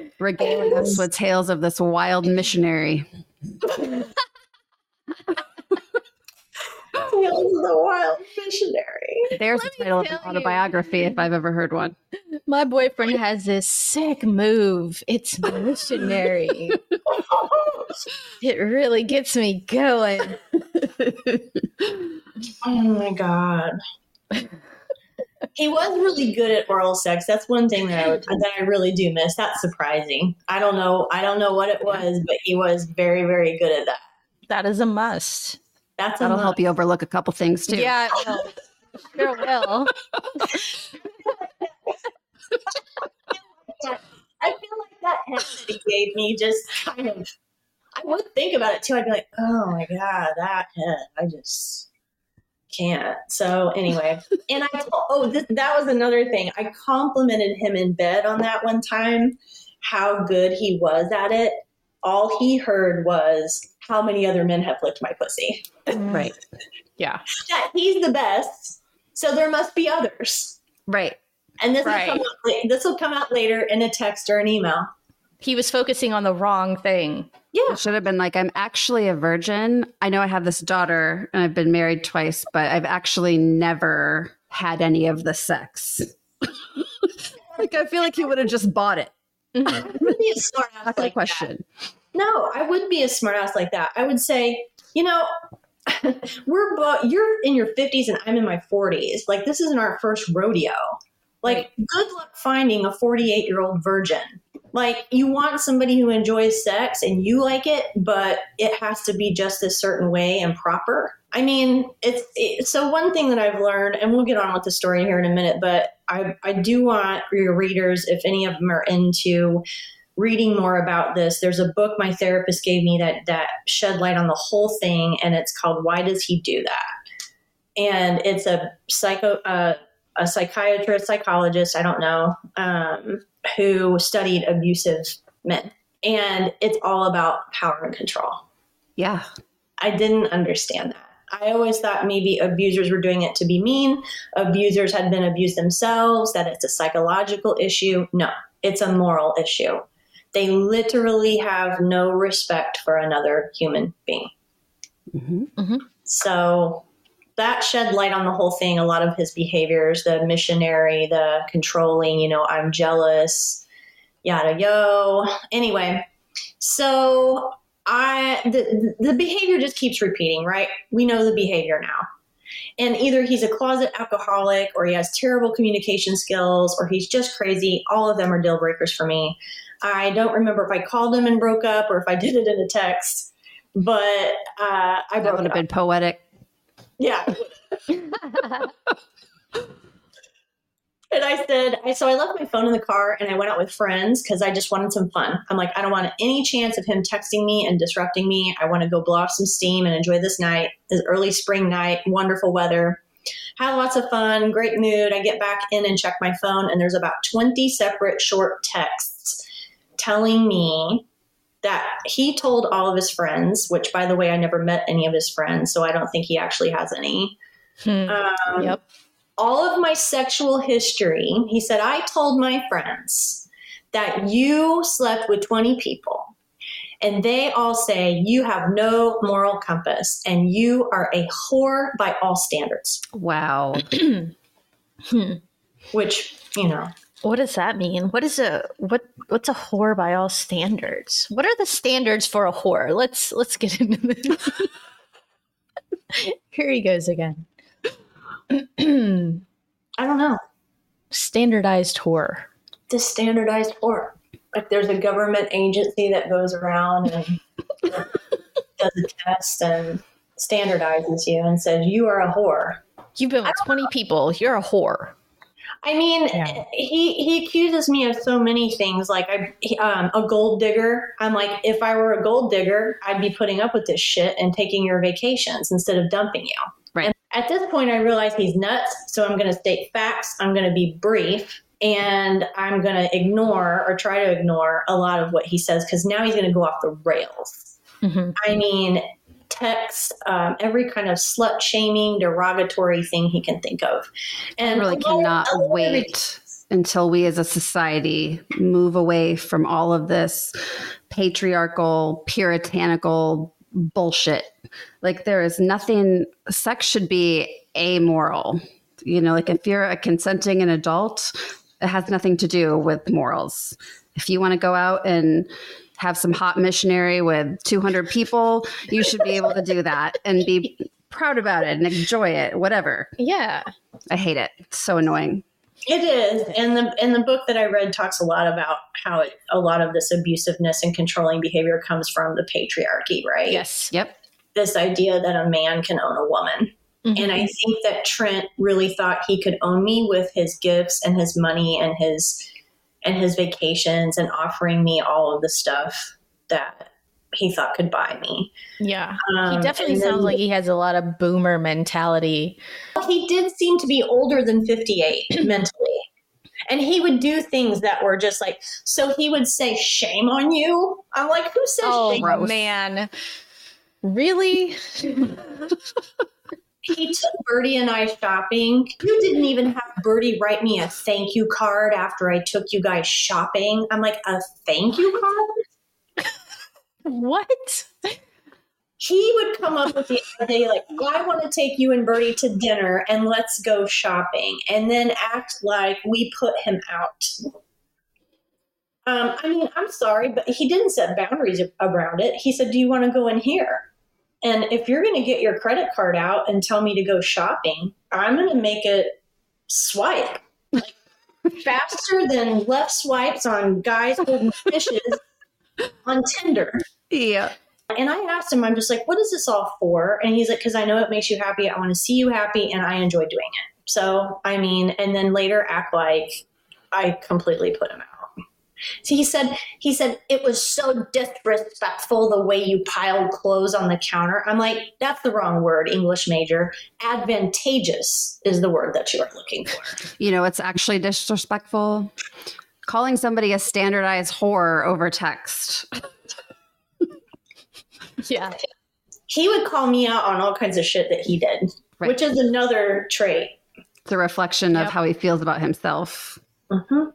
Speaker 2: Regaling us with tales of this wild missionary.
Speaker 5: Tales of the Wild Missionary.
Speaker 2: There's
Speaker 3: Let
Speaker 2: the title of
Speaker 3: tell
Speaker 2: an
Speaker 3: you.
Speaker 2: autobiography if I've ever heard one.
Speaker 3: my boyfriend has this sick move. It's missionary. It really gets me going.
Speaker 5: Oh my god. He was really good at oral sex. That's one thing that I would, that I really do miss. That's surprising. I don't know. I don't know what it was, but he was very, very good at that.
Speaker 3: That is a must.
Speaker 5: That's
Speaker 2: That'll
Speaker 5: must.
Speaker 2: help you overlook a couple things too.
Speaker 3: Yeah, it will. sure will.
Speaker 5: I feel like that head that he gave me just kind of. I would think about it too. I'd be like, oh my god, that head. I just can't. So anyway, and I told, oh, this, that was another thing. I complimented him in bed on that one time, how good he was at it. All he heard was how many other men have licked my pussy. Mm.
Speaker 2: Right.
Speaker 3: Yeah.
Speaker 5: That he's the best. So there must be others.
Speaker 2: Right.
Speaker 5: And this
Speaker 3: Right.
Speaker 5: will come out, this will come out later in a text or an email.
Speaker 3: He was focusing on the wrong thing.
Speaker 5: Yeah.
Speaker 2: It should have been like, I'm actually a virgin. I know I have this daughter and I've been married twice, but I've actually never had any of the sex. like, I feel like he would have just bought it. Mm-hmm.
Speaker 5: I would be a smart ass like
Speaker 2: question.
Speaker 5: that. No, I wouldn't be a smart ass like that. I would say, you know, we're both you're in your 50s and I'm in my 40s. Like this isn't our first rodeo. Like good luck finding a 48 year old virgin. Like you want somebody who enjoys sex and you like it, but it has to be just a certain way and proper. I mean, it's it, so one thing that I've learned, and we'll get on with the story here in a minute, but I I do want your readers, if any of them are into reading more about this, there's a book my therapist gave me that that shed light on the whole thing, and it's called "Why Does He Do That?" And it's a psycho uh, a psychiatrist, psychologist, I don't know, um, who studied abusive men, and it's all about power and control.
Speaker 2: Yeah.
Speaker 5: I didn't understand that. I always thought maybe abusers were doing it to be mean, abusers had been abused themselves, that it's a psychological issue. No, it's a moral issue. They literally have no respect for another human being.
Speaker 2: hmm
Speaker 5: So that shed light on the whole thing. A lot of his behaviors, the missionary, the controlling, you know, I'm jealous, yada yo. Anyway, so I the the behavior just keeps repeating, right? We know the behavior now. And either he's a closet alcoholic or he has terrible communication skills or he's just crazy. All of them are deal breakers for me. I don't remember if I called him and broke up or if I did it in a text, but uh, I
Speaker 2: That
Speaker 5: broke
Speaker 2: would have been poetic.
Speaker 5: Yeah. And I said, I so I left my phone in the car and I went out with friends because I just wanted some fun. I'm like, I don't want any chance of him texting me and disrupting me. I want to go blow off some steam and enjoy this night, this early spring night, wonderful weather. Had lots of fun, great mood. I get back in and check my phone, and there's about 20 separate short texts telling me that he told all of his friends, which by the way, I never met any of his friends, so I don't think he actually has any.
Speaker 3: Hmm.
Speaker 5: Um,
Speaker 3: Yep.
Speaker 5: all of my sexual history, he said, I told my friends that you slept with 20 people. And they all say you have no moral compass and you are a whore by all standards,
Speaker 2: Wow.
Speaker 3: Hmm.
Speaker 5: which, you know,
Speaker 3: What does that mean? What is a what what's a whore by all standards? What are the standards for a whore? Let's let's get into this. Here he goes again.
Speaker 5: I don't know,
Speaker 3: Standardized whore.
Speaker 5: the standardized whore. Like there's a government agency that goes around and does a test and standardizes you and says you are a whore.
Speaker 3: You've been with 20 people. You're a whore.
Speaker 5: I mean,
Speaker 3: Yeah.
Speaker 5: he he accuses me of so many things. Like I, um, a gold digger. I'm like, if I were a gold digger, I'd be putting up with this shit and taking your vacations instead of dumping you.
Speaker 2: Right.
Speaker 5: And at this point, I realize he's nuts. So I'm going to state facts. I'm going to be brief. And I'm going to ignore or try to ignore a lot of what he says because now he's going to go off the rails.
Speaker 3: Mhm.
Speaker 5: I mean, text, um, every kind of slut shaming, derogatory thing he can think of. And
Speaker 2: I really cannot
Speaker 5: of
Speaker 2: wait until we as a society move away from all of this patriarchal, puritanical bullshit. Like there is nothing sex should be amoral. You know, like if you're a consenting an adult, it has nothing to do with morals. If you want to go out and have some hot missionary with 200 people, you should be able to do that and be proud about it and enjoy it, whatever.
Speaker 3: Yeah.
Speaker 2: I hate it. It's so annoying.
Speaker 5: It is, and the and the book that I read talks a lot about how it, a lot of this abusiveness and controlling behavior comes from the patriarchy, right?
Speaker 3: Yes.
Speaker 2: Yep.
Speaker 5: This idea that a man can own a woman,
Speaker 3: Mhm.
Speaker 5: and I think that Trent really thought he could own me with his gifts and his money and his and his vacations and offering me all of the stuff that he thought could buy me.
Speaker 3: yeah.
Speaker 5: Um,
Speaker 3: He definitely
Speaker 5: then-
Speaker 3: sounds like he has a lot of boomer mentality.
Speaker 5: he did seem to be older than 58 mentally. And he would do things that were just like, so he would say, shame on you. I'm like, who says
Speaker 3: Oh,
Speaker 5: shame?
Speaker 3: man. Really?
Speaker 5: He took Birdie and I shopping. You didn't even have Birdie write me a thank you card after I took you guys shopping. I'm like, a thank you card?
Speaker 3: What?
Speaker 5: He would come up with the other day, like, I want to take you and Birdie to dinner and let's go shopping, and then act like we put him out. Um, I mean, I'm sorry, but he didn't set boundaries around it. He said, Do you want to go in here? And if you're going to get your credit card out and tell me to go shopping, I'm going to make it swipe like, faster than left swipes on guys holding fishes on Tinder.
Speaker 2: Yeah.
Speaker 5: And I asked him, I'm just like, what is this all for? And he's like, because I know it makes you happy. I want to see you happy and I enjoy doing it. So, I mean, and then later act like I completely put him out. So he said, he said, it was so disrespectful the way you piled clothes on the counter. I'm like, that's the wrong word, English major. Advantageous is the word that you are looking for.
Speaker 2: You know, it's actually disrespectful. Calling somebody a standardized whore over text.
Speaker 3: Yeah.
Speaker 5: He would call me out on all kinds of shit that he did,
Speaker 2: Right.
Speaker 5: which is another trait.
Speaker 2: It's a reflection of how he feels about himself.
Speaker 5: Mhm.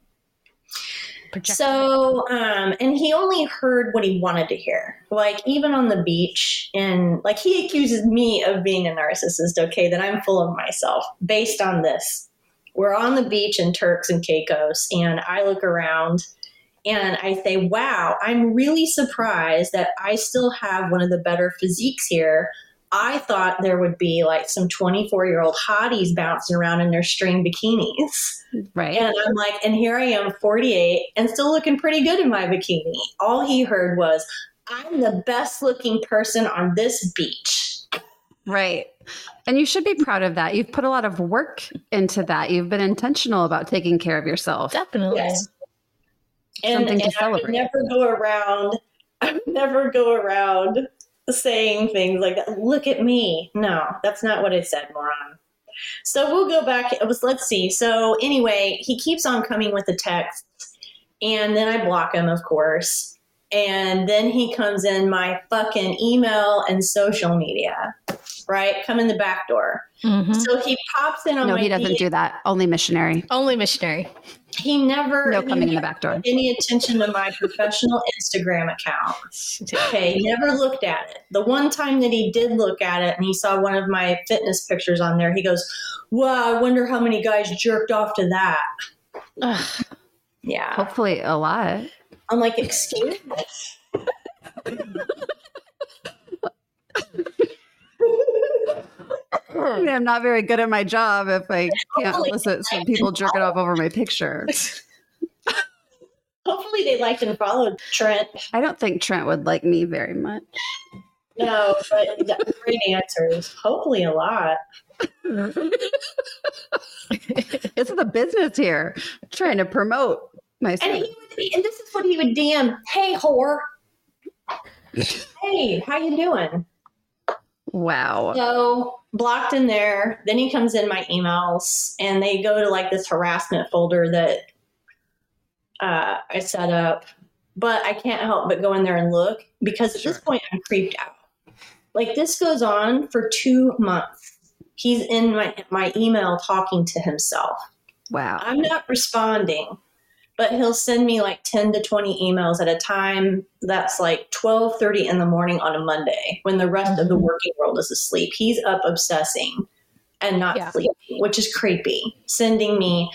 Speaker 3: Project-
Speaker 5: So, um, and he only heard what he wanted to hear. Like, even on the beach, and like, he accuses me of being a narcissist, okay, that I'm full of myself based on this. We're on the beach in Turks and Caicos, and I look around and I say, wow, I'm really surprised that I still have one of the better physiques here. I thought there would be like some 24 year old hotties bouncing around in their string bikinis.
Speaker 2: Right.
Speaker 5: And I'm like, and here I am, 48, and still looking pretty good in my bikini. All he heard was, I'm the best looking person on this beach.
Speaker 2: Right. And you should be proud of that. You've put a lot of work into that. You've been intentional about taking care of yourself.
Speaker 3: Definitely.
Speaker 5: Yes. And,
Speaker 2: Something to
Speaker 5: and I would
Speaker 2: celebrate.
Speaker 5: never go around, I would never go around saying things like that. Look at me. No, that's not what I said, moron. So we'll go back. It was, let's see. So anyway, he keeps on coming with the texts, and then I block him, of course. And then he comes in my fucking email and social media, right? Come in the back door.
Speaker 3: Mhm.
Speaker 5: So he pops in on
Speaker 2: No,
Speaker 5: my
Speaker 2: he doesn't
Speaker 5: DM.
Speaker 2: do that. Only missionary.
Speaker 3: Only missionary.
Speaker 5: He never
Speaker 2: No coming in the back door.
Speaker 5: any attention to my professional Instagram account. Okay, he never looked at it. The one time that he did look at it and he saw one of my fitness pictures on there, he goes, Wow, I wonder how many guys jerked off to that.
Speaker 3: Ugh.
Speaker 5: Yeah.
Speaker 2: Hopefully a lot.
Speaker 5: I'm like, Excuse me.
Speaker 2: I mean, I'm not very good at my job if I can't
Speaker 5: Hopefully-
Speaker 2: elicit some people jerking off over my picture.
Speaker 5: Hopefully they liked and followed Trent.
Speaker 2: I don't think Trent would like me very much.
Speaker 5: No, but he got great answers. Hopefully, a lot.
Speaker 2: it's the business here trying to promote myself.
Speaker 5: And he would, and this is what he would DM. Hey, whore. hey, how you doing?
Speaker 2: Wow.
Speaker 5: So blocked in there. Then he comes in my emails, and they go to like this harassment folder that uh, I set up. But I can't help but go in there and look because at this point I'm creeped out. Like this goes on for two months. He's in my my email talking to himself.
Speaker 2: Wow.
Speaker 5: I'm not responding, but he'll send me like 10 to 20 emails at a time that's like 12:30 in the morning on a Monday when the rest of the
Speaker 3: Mhm.
Speaker 5: working world is asleep. He's up obsessing and not
Speaker 3: Yeah.
Speaker 5: sleeping, which is creepy. Sending me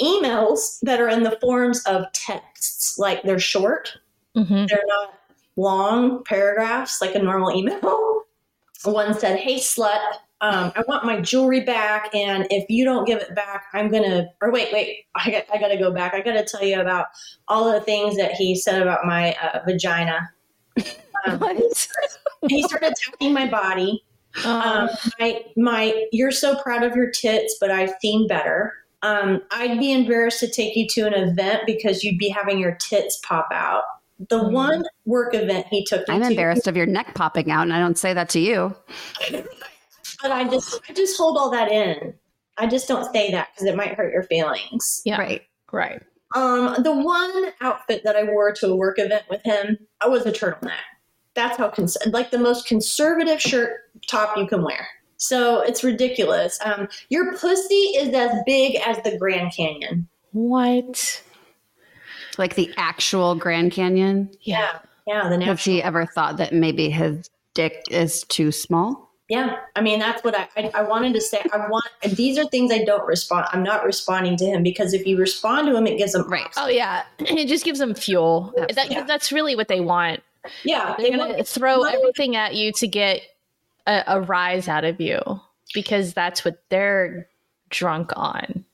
Speaker 5: emails that are in the forms of texts, like they're short,
Speaker 3: Mhm.
Speaker 5: they're not long paragraphs like a normal email. One said, Hey, slut, um, I want my jewelry back. And if you don't give it back, I'm going to, or wait, wait, I got, I got to go back. I got to tell you about all the things that he said about my uh, vagina. Um,
Speaker 3: What?
Speaker 5: he started attacking my body. Um, my, my, you're so proud of your tits, but I've seen better. Um, I'd be embarrassed to take you to an event because you'd be having your tits pop out. The
Speaker 3: Mhm.
Speaker 5: one work event he took me
Speaker 2: I'm
Speaker 5: to,
Speaker 2: embarrassed of your neck popping out, and I don't say that to you.
Speaker 5: but I just, I just hold all that in. I just don't say that because it might hurt your feelings.
Speaker 3: Yeah.
Speaker 2: Right.
Speaker 3: right.
Speaker 5: Um, the one outfit that I wore to a work event with him, I was a turtleneck. That's how cons- like the most conservative shirt top you can wear. So it's ridiculous. Um, your pussy is as big as the Grand Canyon.
Speaker 3: What?
Speaker 2: Like the actual Grand Canyon.
Speaker 5: Yeah, yeah. The
Speaker 2: Has
Speaker 5: natural.
Speaker 2: he ever thought that maybe his dick is too small?
Speaker 5: Yeah, I mean that's what I, I I wanted to say. I want these are things I don't respond. I'm not responding to him because if you respond to him, it gives him
Speaker 2: Right.
Speaker 3: Oh yeah, it just gives them fuel. That,
Speaker 2: Absolutely.
Speaker 3: That's really what they want.
Speaker 5: yeah.
Speaker 3: They're
Speaker 5: They
Speaker 3: gonna
Speaker 5: want,
Speaker 3: throw
Speaker 5: let-
Speaker 3: everything at you to get a, a rise out of you because that's what they're drunk on.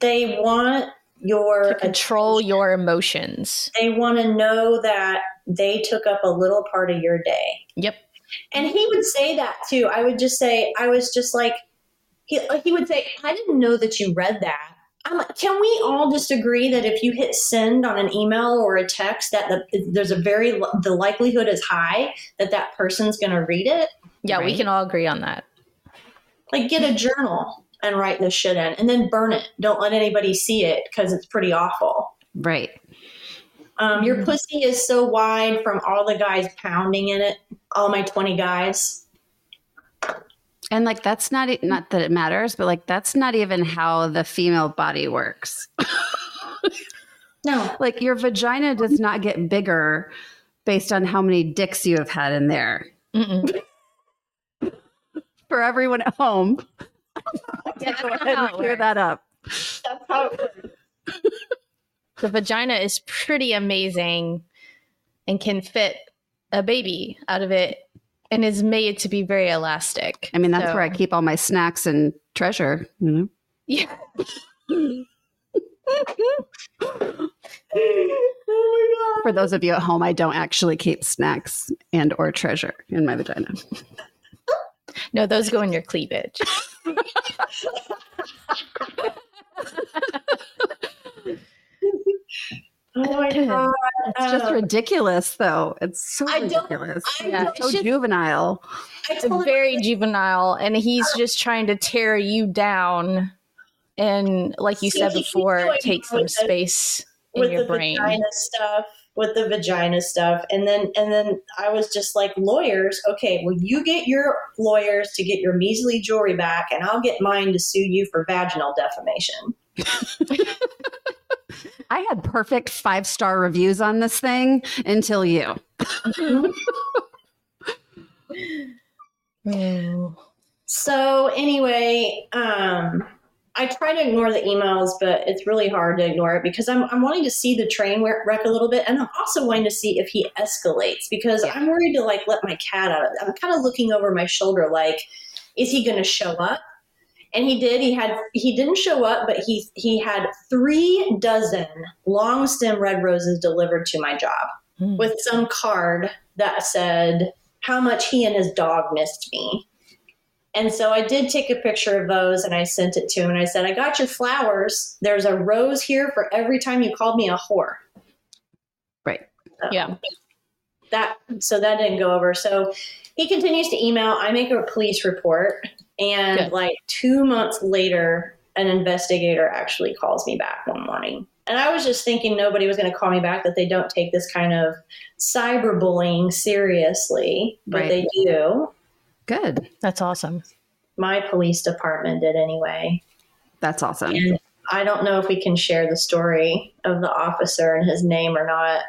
Speaker 5: they want your
Speaker 3: To control your emotions.
Speaker 5: They want to know that they took up a little part of your day.
Speaker 3: Yep.
Speaker 5: And he would say that too. I would just say, I was just like, he, he would say, I didn't know that you read that. I'm like, can we all just agree that if you hit send on an email or a text, that the, there's a very the likelihood is high that that person's going to read it?
Speaker 3: Yeah, we can all agree on that.
Speaker 5: Like, get a journal and write this shit in, and then burn it. Don't let anybody see it because it's pretty awful.
Speaker 2: Right.
Speaker 5: Um, your
Speaker 3: Mhm.
Speaker 5: pussy is so wide from all the guys pounding in it, all my 20 guys.
Speaker 2: And like that's not not that it matters, but like that's not even how the female body works.
Speaker 5: No.
Speaker 2: Like your vagina does not get bigger based on how many dicks you have had in there.
Speaker 3: Mm-mm.
Speaker 2: For everyone at home,
Speaker 3: Yeah,
Speaker 2: go ahead and clear that up.
Speaker 5: That's how it works.
Speaker 3: The vagina is pretty amazing and can fit a baby out of it and is made to be very elastic.
Speaker 2: I mean, that's
Speaker 3: So-
Speaker 2: where I keep all my snacks and treasure. You know?
Speaker 3: Yeah.
Speaker 5: oh
Speaker 2: For those of you at home, I don't actually keep snacks and or treasure in my vagina.
Speaker 3: No, those go in your cleavage.
Speaker 5: Oh my god. Oh my god.
Speaker 2: It's just ridiculous, though. It's so
Speaker 5: I don't-
Speaker 2: ridiculous.
Speaker 3: Yeah,
Speaker 2: so
Speaker 3: just-
Speaker 2: juvenile.
Speaker 3: It's
Speaker 5: told him-
Speaker 3: very juvenile, and he's just trying to tear you down. And like you
Speaker 5: See,
Speaker 3: said before,
Speaker 5: going
Speaker 3: take some
Speaker 5: with the-
Speaker 3: space in
Speaker 5: with
Speaker 3: your
Speaker 5: the
Speaker 3: brain.
Speaker 5: vagina stuff with the vagina stuff and then and then i was just like lawyers okay well you get your lawyers to get your measly jewelry back and i'll get mine to sue you for vaginal defamation
Speaker 2: I had perfect five star reviews on this thing until you.
Speaker 3: Mm.
Speaker 5: so anyway um I try to ignore the emails, but it's really hard to ignore it because I'm, I'm wanting to see the train wreck a little bit. And I'm also wanting to see if he escalates because
Speaker 2: Yeah.
Speaker 5: I'm worried to like let my cat out. I'm kind of looking over my shoulder, like, is he going to show up? And he did. He had he didn't show up, but he he had three dozen long stem red roses delivered to my job. mm. with some card that said how much he and his dog missed me. And so I did take a picture of those and I sent it to him and I said, I got your flowers. There's a rose here for every time you called me a whore.
Speaker 2: Right.
Speaker 3: So yeah.
Speaker 5: That so that didn't go over. So he continues to email. I make a police report. And Good. like two months later, an investigator actually calls me back one morning. And I was just thinking nobody was going to call me back, that they don't take this kind of cyberbullying seriously, but right. they do.
Speaker 2: Good.
Speaker 3: That's awesome.
Speaker 5: My police department did anyway.
Speaker 2: That's awesome.
Speaker 5: And I don't know if we can share the story of the officer and his name or not.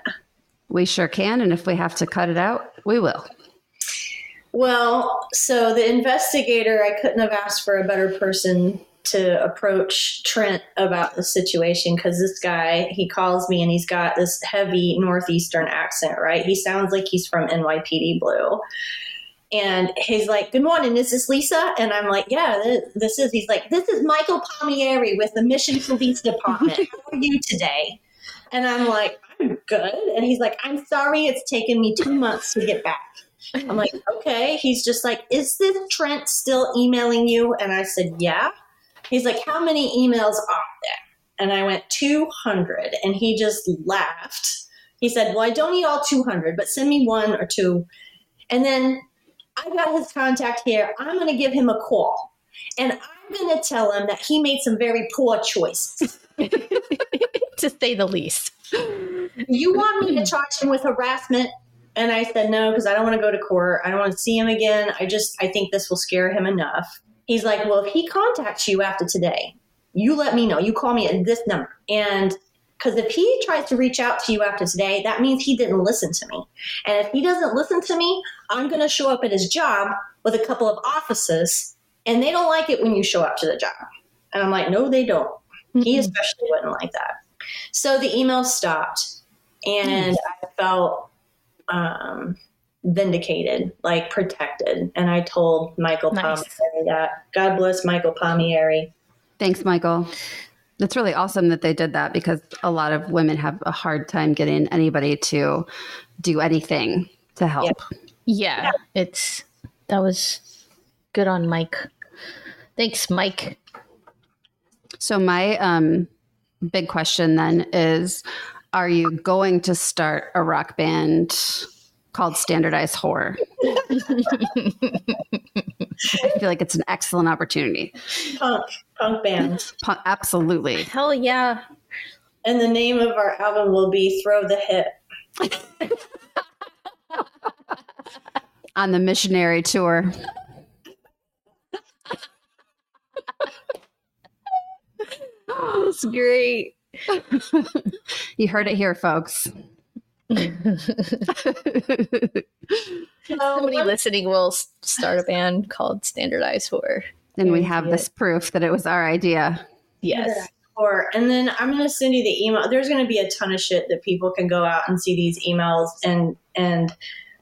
Speaker 2: We sure can. And if we have to cut it out, we will.
Speaker 5: Well, so the investigator, I couldn't have asked for a better person to approach Trent about the situation because this guy, he calls me and he's got this heavy Northeastern accent, right? He sounds like he's from NYPD Blue. And he's like, Good morning, is this Lisa? And I'm like, Yeah, this is. He's like, This is Michael Palmieri with the Mission Police Department. How are you today? And I'm like, I'm good. And he's like, I'm sorry it's taken me two months to get back. I'm like, Okay. He's just like, Is this Trent still emailing you? And I said, Yeah. He's like, How many emails are there? And I went, 200. And he just laughed. He said, Well, I don't need all 200, but send me one or two. And then I got his contact here. I'm going to give him a call. And I'm going to tell him that he made some very poor choices.
Speaker 3: to say the least.
Speaker 5: You want me to charge him with harassment? And I said, no, because I don't want to go to court. I don't want to see him again. I just, I think this will scare him enough. He's like, well, if he contacts you after today, you let me know. You call me at this number. And because if he tries to reach out to you after today, that means he didn't listen to me. And if he doesn't listen to me, I'm going to show up at his job with a couple of officers, and they don't like it when you show up to the job. And I'm like, no, they don't. Mm-hmm. He especially wouldn't like that. So the email stopped, and mm-hmm. I felt um, vindicated, like protected. And I told Michael nice. Palmieri that. God bless Michael Palmieri.
Speaker 2: Thanks, Michael. That's really awesome that they did that because a lot of women have a hard time getting anybody to do anything to help.
Speaker 3: Yeah, yeah. it's that was good on Mike. Thanks, Mike.
Speaker 2: So my um big question then is are you going to start a rock band called Standardized Horror? I feel like it's an excellent opportunity.
Speaker 5: Punk, punk band.
Speaker 2: Punk, absolutely.
Speaker 3: Hell yeah.
Speaker 5: And the name of our album will be Throw the Hit.
Speaker 2: On the missionary tour.
Speaker 3: That's great.
Speaker 2: you heard it here, folks.
Speaker 3: Somebody listening will start a band called Standardized Whore.
Speaker 2: And we have this proof that it was our idea.
Speaker 3: Yes.
Speaker 5: Or and then I'm going to send you the email. There's going to be a ton of shit that people can go out and see these emails and and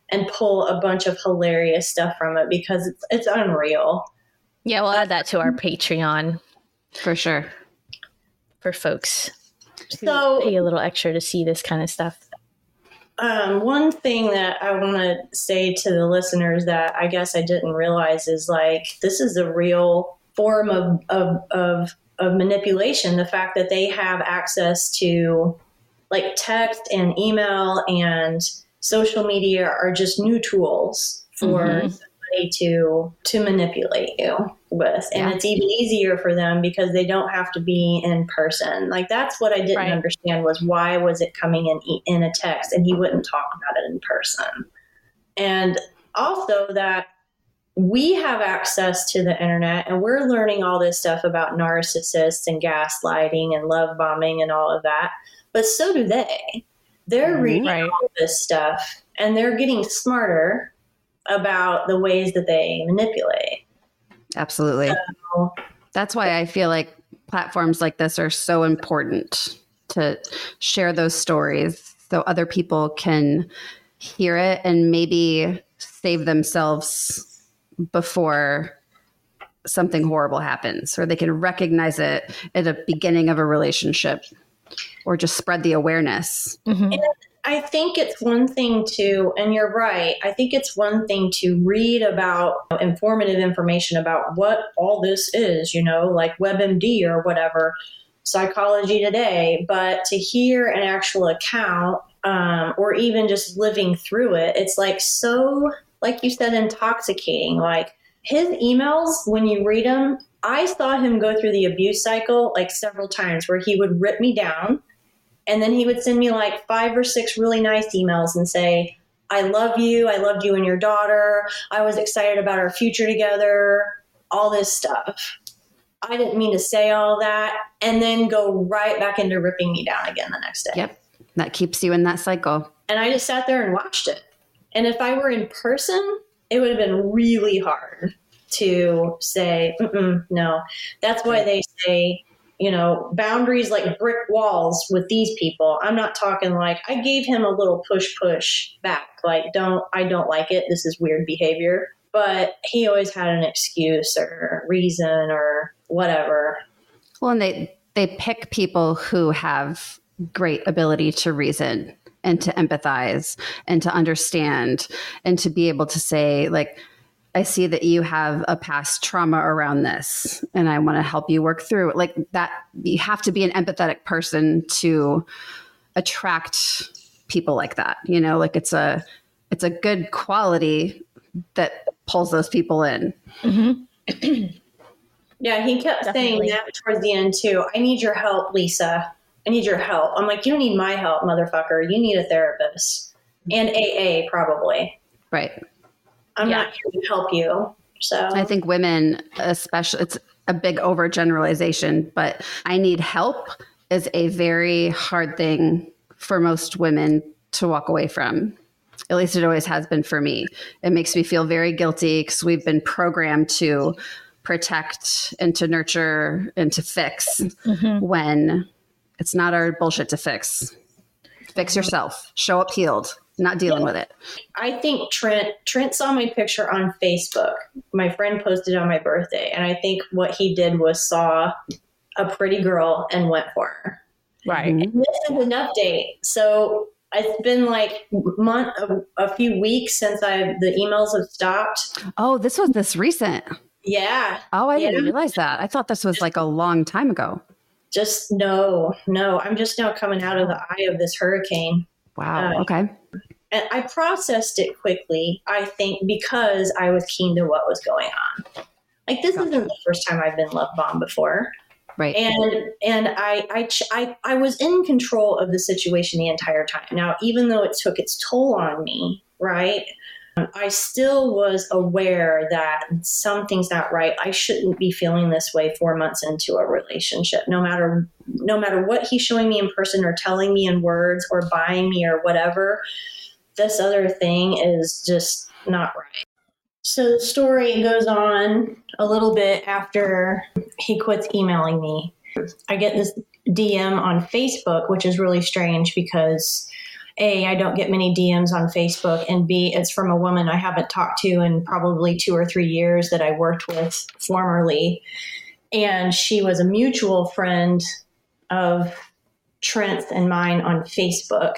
Speaker 5: and pull a bunch of hilarious stuff from it because it's it's unreal.
Speaker 3: Yeah, we'll add that to our Patreon
Speaker 2: for sure
Speaker 3: for folks. So pay a little extra to see this kind of stuff.
Speaker 5: Um, one thing that I want to say to the listeners that I guess I didn't realize is like this is a real form of, of, of, of manipulation. The fact that they have access to like text and email and social media are just new tools for mm-hmm to to manipulate you with and yeah. it's even easier for them because they don't have to be in person like that's what i didn't right. understand was why was it coming in in a text and he wouldn't talk about it in person and also that we have access to the internet and we're learning all this stuff about narcissists and gaslighting and love bombing and all of that but so do they they're mm-hmm. reading right. all this stuff and they're getting smarter about the ways that they manipulate.
Speaker 2: Absolutely. So, That's why I feel like platforms like this are so important to share those stories so other people can hear it and maybe save themselves before something horrible happens or they can recognize it at the beginning of a relationship or just spread the awareness.
Speaker 5: Mm-hmm. I think it's one thing to, and you're right, I think it's one thing to read about informative information about what all this is, you know, like WebMD or whatever, Psychology Today, but to hear an actual account um, or even just living through it, it's like so, like you said, intoxicating. Like his emails, when you read them, I saw him go through the abuse cycle like several times where he would rip me down and then he would send me like five or six really nice emails and say, I love you. I loved you and your daughter. I was excited about our future together, all this stuff. I didn't mean to say all that. And then go right back into ripping me down again the next day.
Speaker 2: Yep. That keeps you in that cycle.
Speaker 5: And I just sat there and watched it. And if I were in person, it would have been really hard to say, no. That's why they say you know, boundaries like brick walls with these people. I'm not talking like I gave him a little push push back, like don't I don't like it. This is weird behavior. But he always had an excuse or reason or whatever.
Speaker 2: Well, and they they pick people who have great ability to reason and to empathize and to understand and to be able to say like I see that you have a past trauma around this and I want to help you work through it. Like that, you have to be an empathetic person to attract people like that. You know, like it's a, it's a good quality that pulls those people in.
Speaker 5: Mm-hmm. yeah, he kept Definitely. saying that towards the end too. I need your help, Lisa. I need your help. I'm like, you don't need my help, motherfucker. You need a therapist and AA probably.
Speaker 2: Right.
Speaker 5: I'm yeah. not here to help you. So
Speaker 2: I think women, especially, it's a big overgeneralization, but I need help is a very hard thing for most women to walk away from. At least it always has been for me. It makes me feel very guilty because we've been programmed to protect and to nurture and to fix mm-hmm. when it's not our bullshit to fix. Fix yourself, show up healed, not dealing yeah. with it.
Speaker 5: I think Trent Trent saw my picture on Facebook. My friend posted on my birthday, and I think what he did was saw a pretty girl and went for her.
Speaker 3: Right. Mm-hmm.
Speaker 5: And this is an update. So it's been like month a, a few weeks since I the emails have stopped.
Speaker 2: Oh, this was this recent.
Speaker 5: Yeah.
Speaker 2: Oh, I yeah. didn't realize that. I thought this was like a long time ago.
Speaker 5: Just no, no. I'm just now coming out of the eye of this hurricane.
Speaker 2: Wow. Uh, okay.
Speaker 5: And I processed it quickly, I think, because I was keen to what was going on. Like this gotcha. isn't the first time I've been love bombed before.
Speaker 2: Right.
Speaker 5: And and I, I I I was in control of the situation the entire time. Now, even though it took its toll on me, right? I still was aware that something's not right. I shouldn't be feeling this way 4 months into a relationship. No matter no matter what he's showing me in person or telling me in words or buying me or whatever, this other thing is just not right. So the story goes on a little bit after he quits emailing me. I get this DM on Facebook, which is really strange because A, I don't get many DMs on Facebook, and B, it's from a woman I haven't talked to in probably two or three years that I worked with formerly. And she was a mutual friend of Trent's and mine on Facebook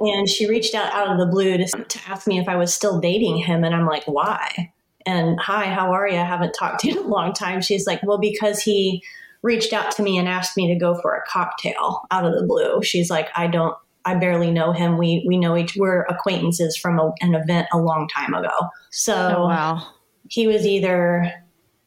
Speaker 5: and she reached out out of the blue to, to ask me if I was still dating him. And I'm like, why? And hi, how are you? I haven't talked to you in a long time. She's like, well, because he reached out to me and asked me to go for a cocktail out of the blue. She's like, I don't, I barely know him. We we know each we're acquaintances from a, an event a long time ago. So
Speaker 3: oh, wow.
Speaker 5: he was either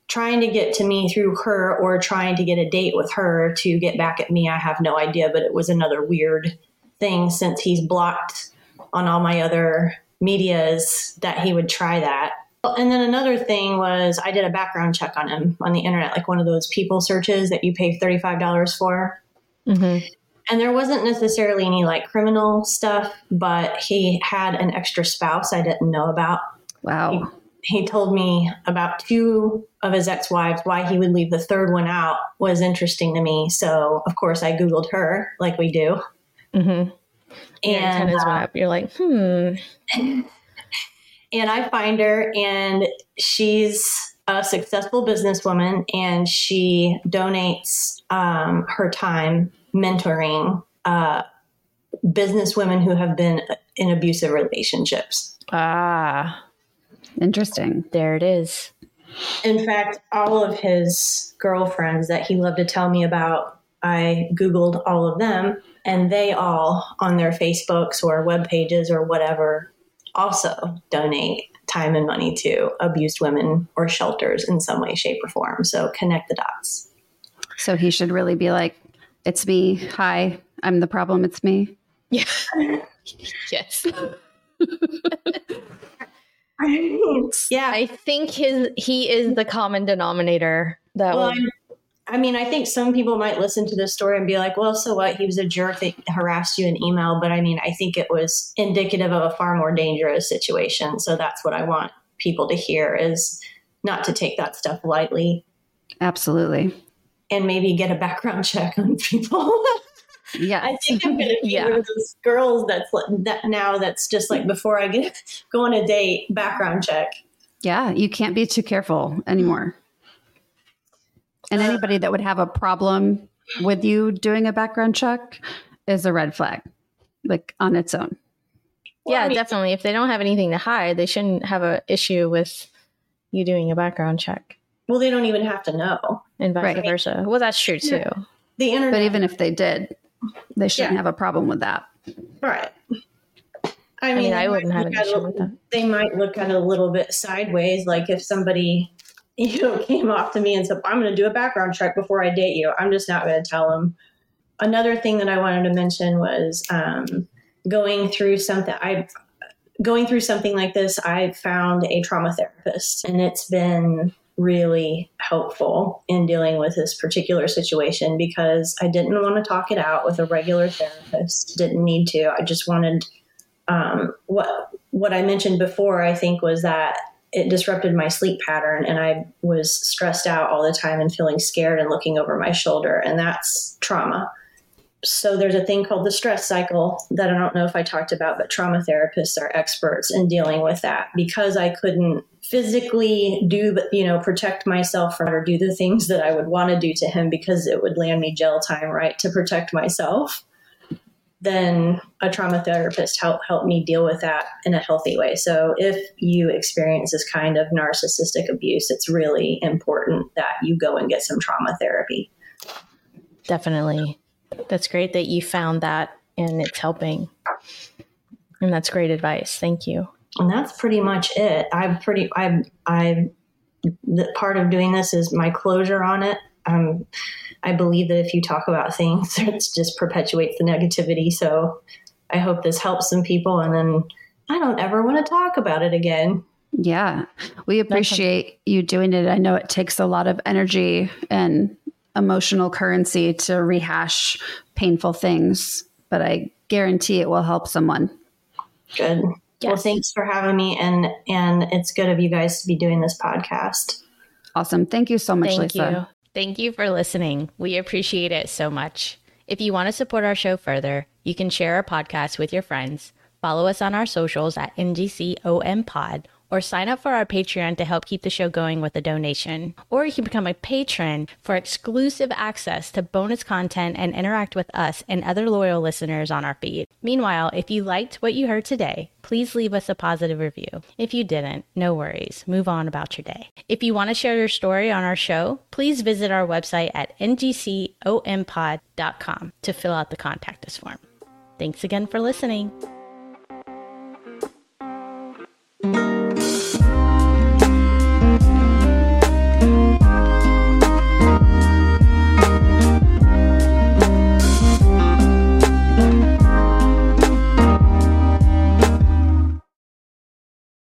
Speaker 5: trying to get to me through her or trying to get a date with her to get back at me. I have no idea, but it was another weird thing since he's blocked on all my other medias that he would try that. And then another thing was I did a background check on him on the internet, like one of those people searches that you pay $35 for. Mm-hmm. And there wasn't necessarily any like criminal stuff, but he had an extra spouse I didn't know about.
Speaker 2: Wow.
Speaker 5: He, he told me about two of his ex wives. Why he would leave the third one out was interesting to me. So, of course, I Googled her like we do.
Speaker 3: Mm-hmm. And antennas uh, went up. You're like, hmm.
Speaker 5: and I find her, and she's a successful businesswoman, and she donates um, her time mentoring uh, business women who have been in abusive relationships.
Speaker 3: Ah,
Speaker 2: Interesting.
Speaker 3: there it is.
Speaker 5: In fact, all of his girlfriends that he loved to tell me about, I Googled all of them, and they all on their Facebooks or web pages or whatever also donate time and money to abused women or shelters in some way, shape, or form. So connect the dots.
Speaker 2: So he should really be like, it's me. Hi, I'm the problem. It's me.
Speaker 3: Yeah. yes.
Speaker 5: yeah.
Speaker 3: I think his he is the common denominator that
Speaker 5: Well,
Speaker 3: would
Speaker 5: I'm- I mean, I think some people might listen to this story and be like, well, so what? He was a jerk that harassed you in email. But I mean, I think it was indicative of a far more dangerous situation. So that's what I want people to hear is not to take that stuff lightly
Speaker 2: Absolutely.
Speaker 5: And maybe get a background check on people.
Speaker 2: Yeah.
Speaker 5: I think I'm going to be
Speaker 3: Yeah.
Speaker 5: one of those girls that's that now that's just like before I get go on a date, background check.
Speaker 2: Yeah. You can't be too careful anymore. And
Speaker 5: Uh,
Speaker 2: anybody that would have a problem with you doing a background check is a red flag, like on its own.
Speaker 5: Well,
Speaker 3: yeah,
Speaker 5: I mean-
Speaker 3: definitely. If they don't have anything to hide, they shouldn't have a issue with you doing a background check,
Speaker 5: Well, they don't even have to know.
Speaker 3: and vice
Speaker 2: Right.
Speaker 3: versa. Well, that's true too.
Speaker 5: The internet.
Speaker 2: But even if they did, they shouldn't
Speaker 5: Yeah.
Speaker 2: have a problem with that.
Speaker 5: Right.
Speaker 3: I mean,
Speaker 5: they
Speaker 3: I wouldn't have
Speaker 5: look
Speaker 3: an issue
Speaker 5: it-
Speaker 3: with that.
Speaker 5: They might look at it a little bit sideways, like if somebody, you know, came off to me and said, "I'm going to do a background check before I date you." I'm just not going to tell them. Another thing that I wanted to mention was um, going through something. I going through something like this. I found a trauma therapist, and it's been really helpful in dealing with this particular situation because I didn't want to talk it out with a regular therapist. Didn't need to. I just wanted um, what what I mentioned before. I think was that it disrupted my sleep pattern, and I was stressed out all the time and feeling scared and looking over my shoulder, and that's trauma. So there's a thing called the stress cycle that I don't know if I talked about, but trauma therapists are experts in dealing with that because I couldn't physically do you know protect myself from or do the things that I would want to do to him because it would land me jail time right to protect myself then a trauma therapist help help me deal with that in a healthy way so if you experience this kind of narcissistic abuse it's really important that you go and get some trauma therapy
Speaker 3: Definitely. That's great that you found that and it's helping. And that's great advice. Thank you.
Speaker 5: And that's pretty much it i'm pretty i'm i the part of doing this is my closure on it um, i believe that if you talk about things it just perpetuates the negativity so i hope this helps some people and then i don't ever want to talk about it again
Speaker 2: Yeah. We appreciate you doing it. I know it takes a lot of energy and emotional currency to rehash painful things, but I guarantee it will help someone.
Speaker 5: good well thanks for having me and and it's good of you guys to be doing this podcast
Speaker 2: Awesome. Thank you so much,
Speaker 3: Thank
Speaker 2: Lisa.
Speaker 3: you. Thank you for listening. We appreciate it so much. If you want to support our show further, you can share our podcast with your friends, follow us on our socials at NGCOM Pod, or sign up for our Patreon to help keep the show going with a donation. Or you can become a patron for exclusive access to bonus content and interact with us and other loyal listeners on our feed. Meanwhile, if you liked what you heard today, please leave us a positive review. If you didn't, no worries. Move on about your day. If you want to share your story on our show, please visit our website at ngcompod.com to fill out the contact us form. Thanks again for listening.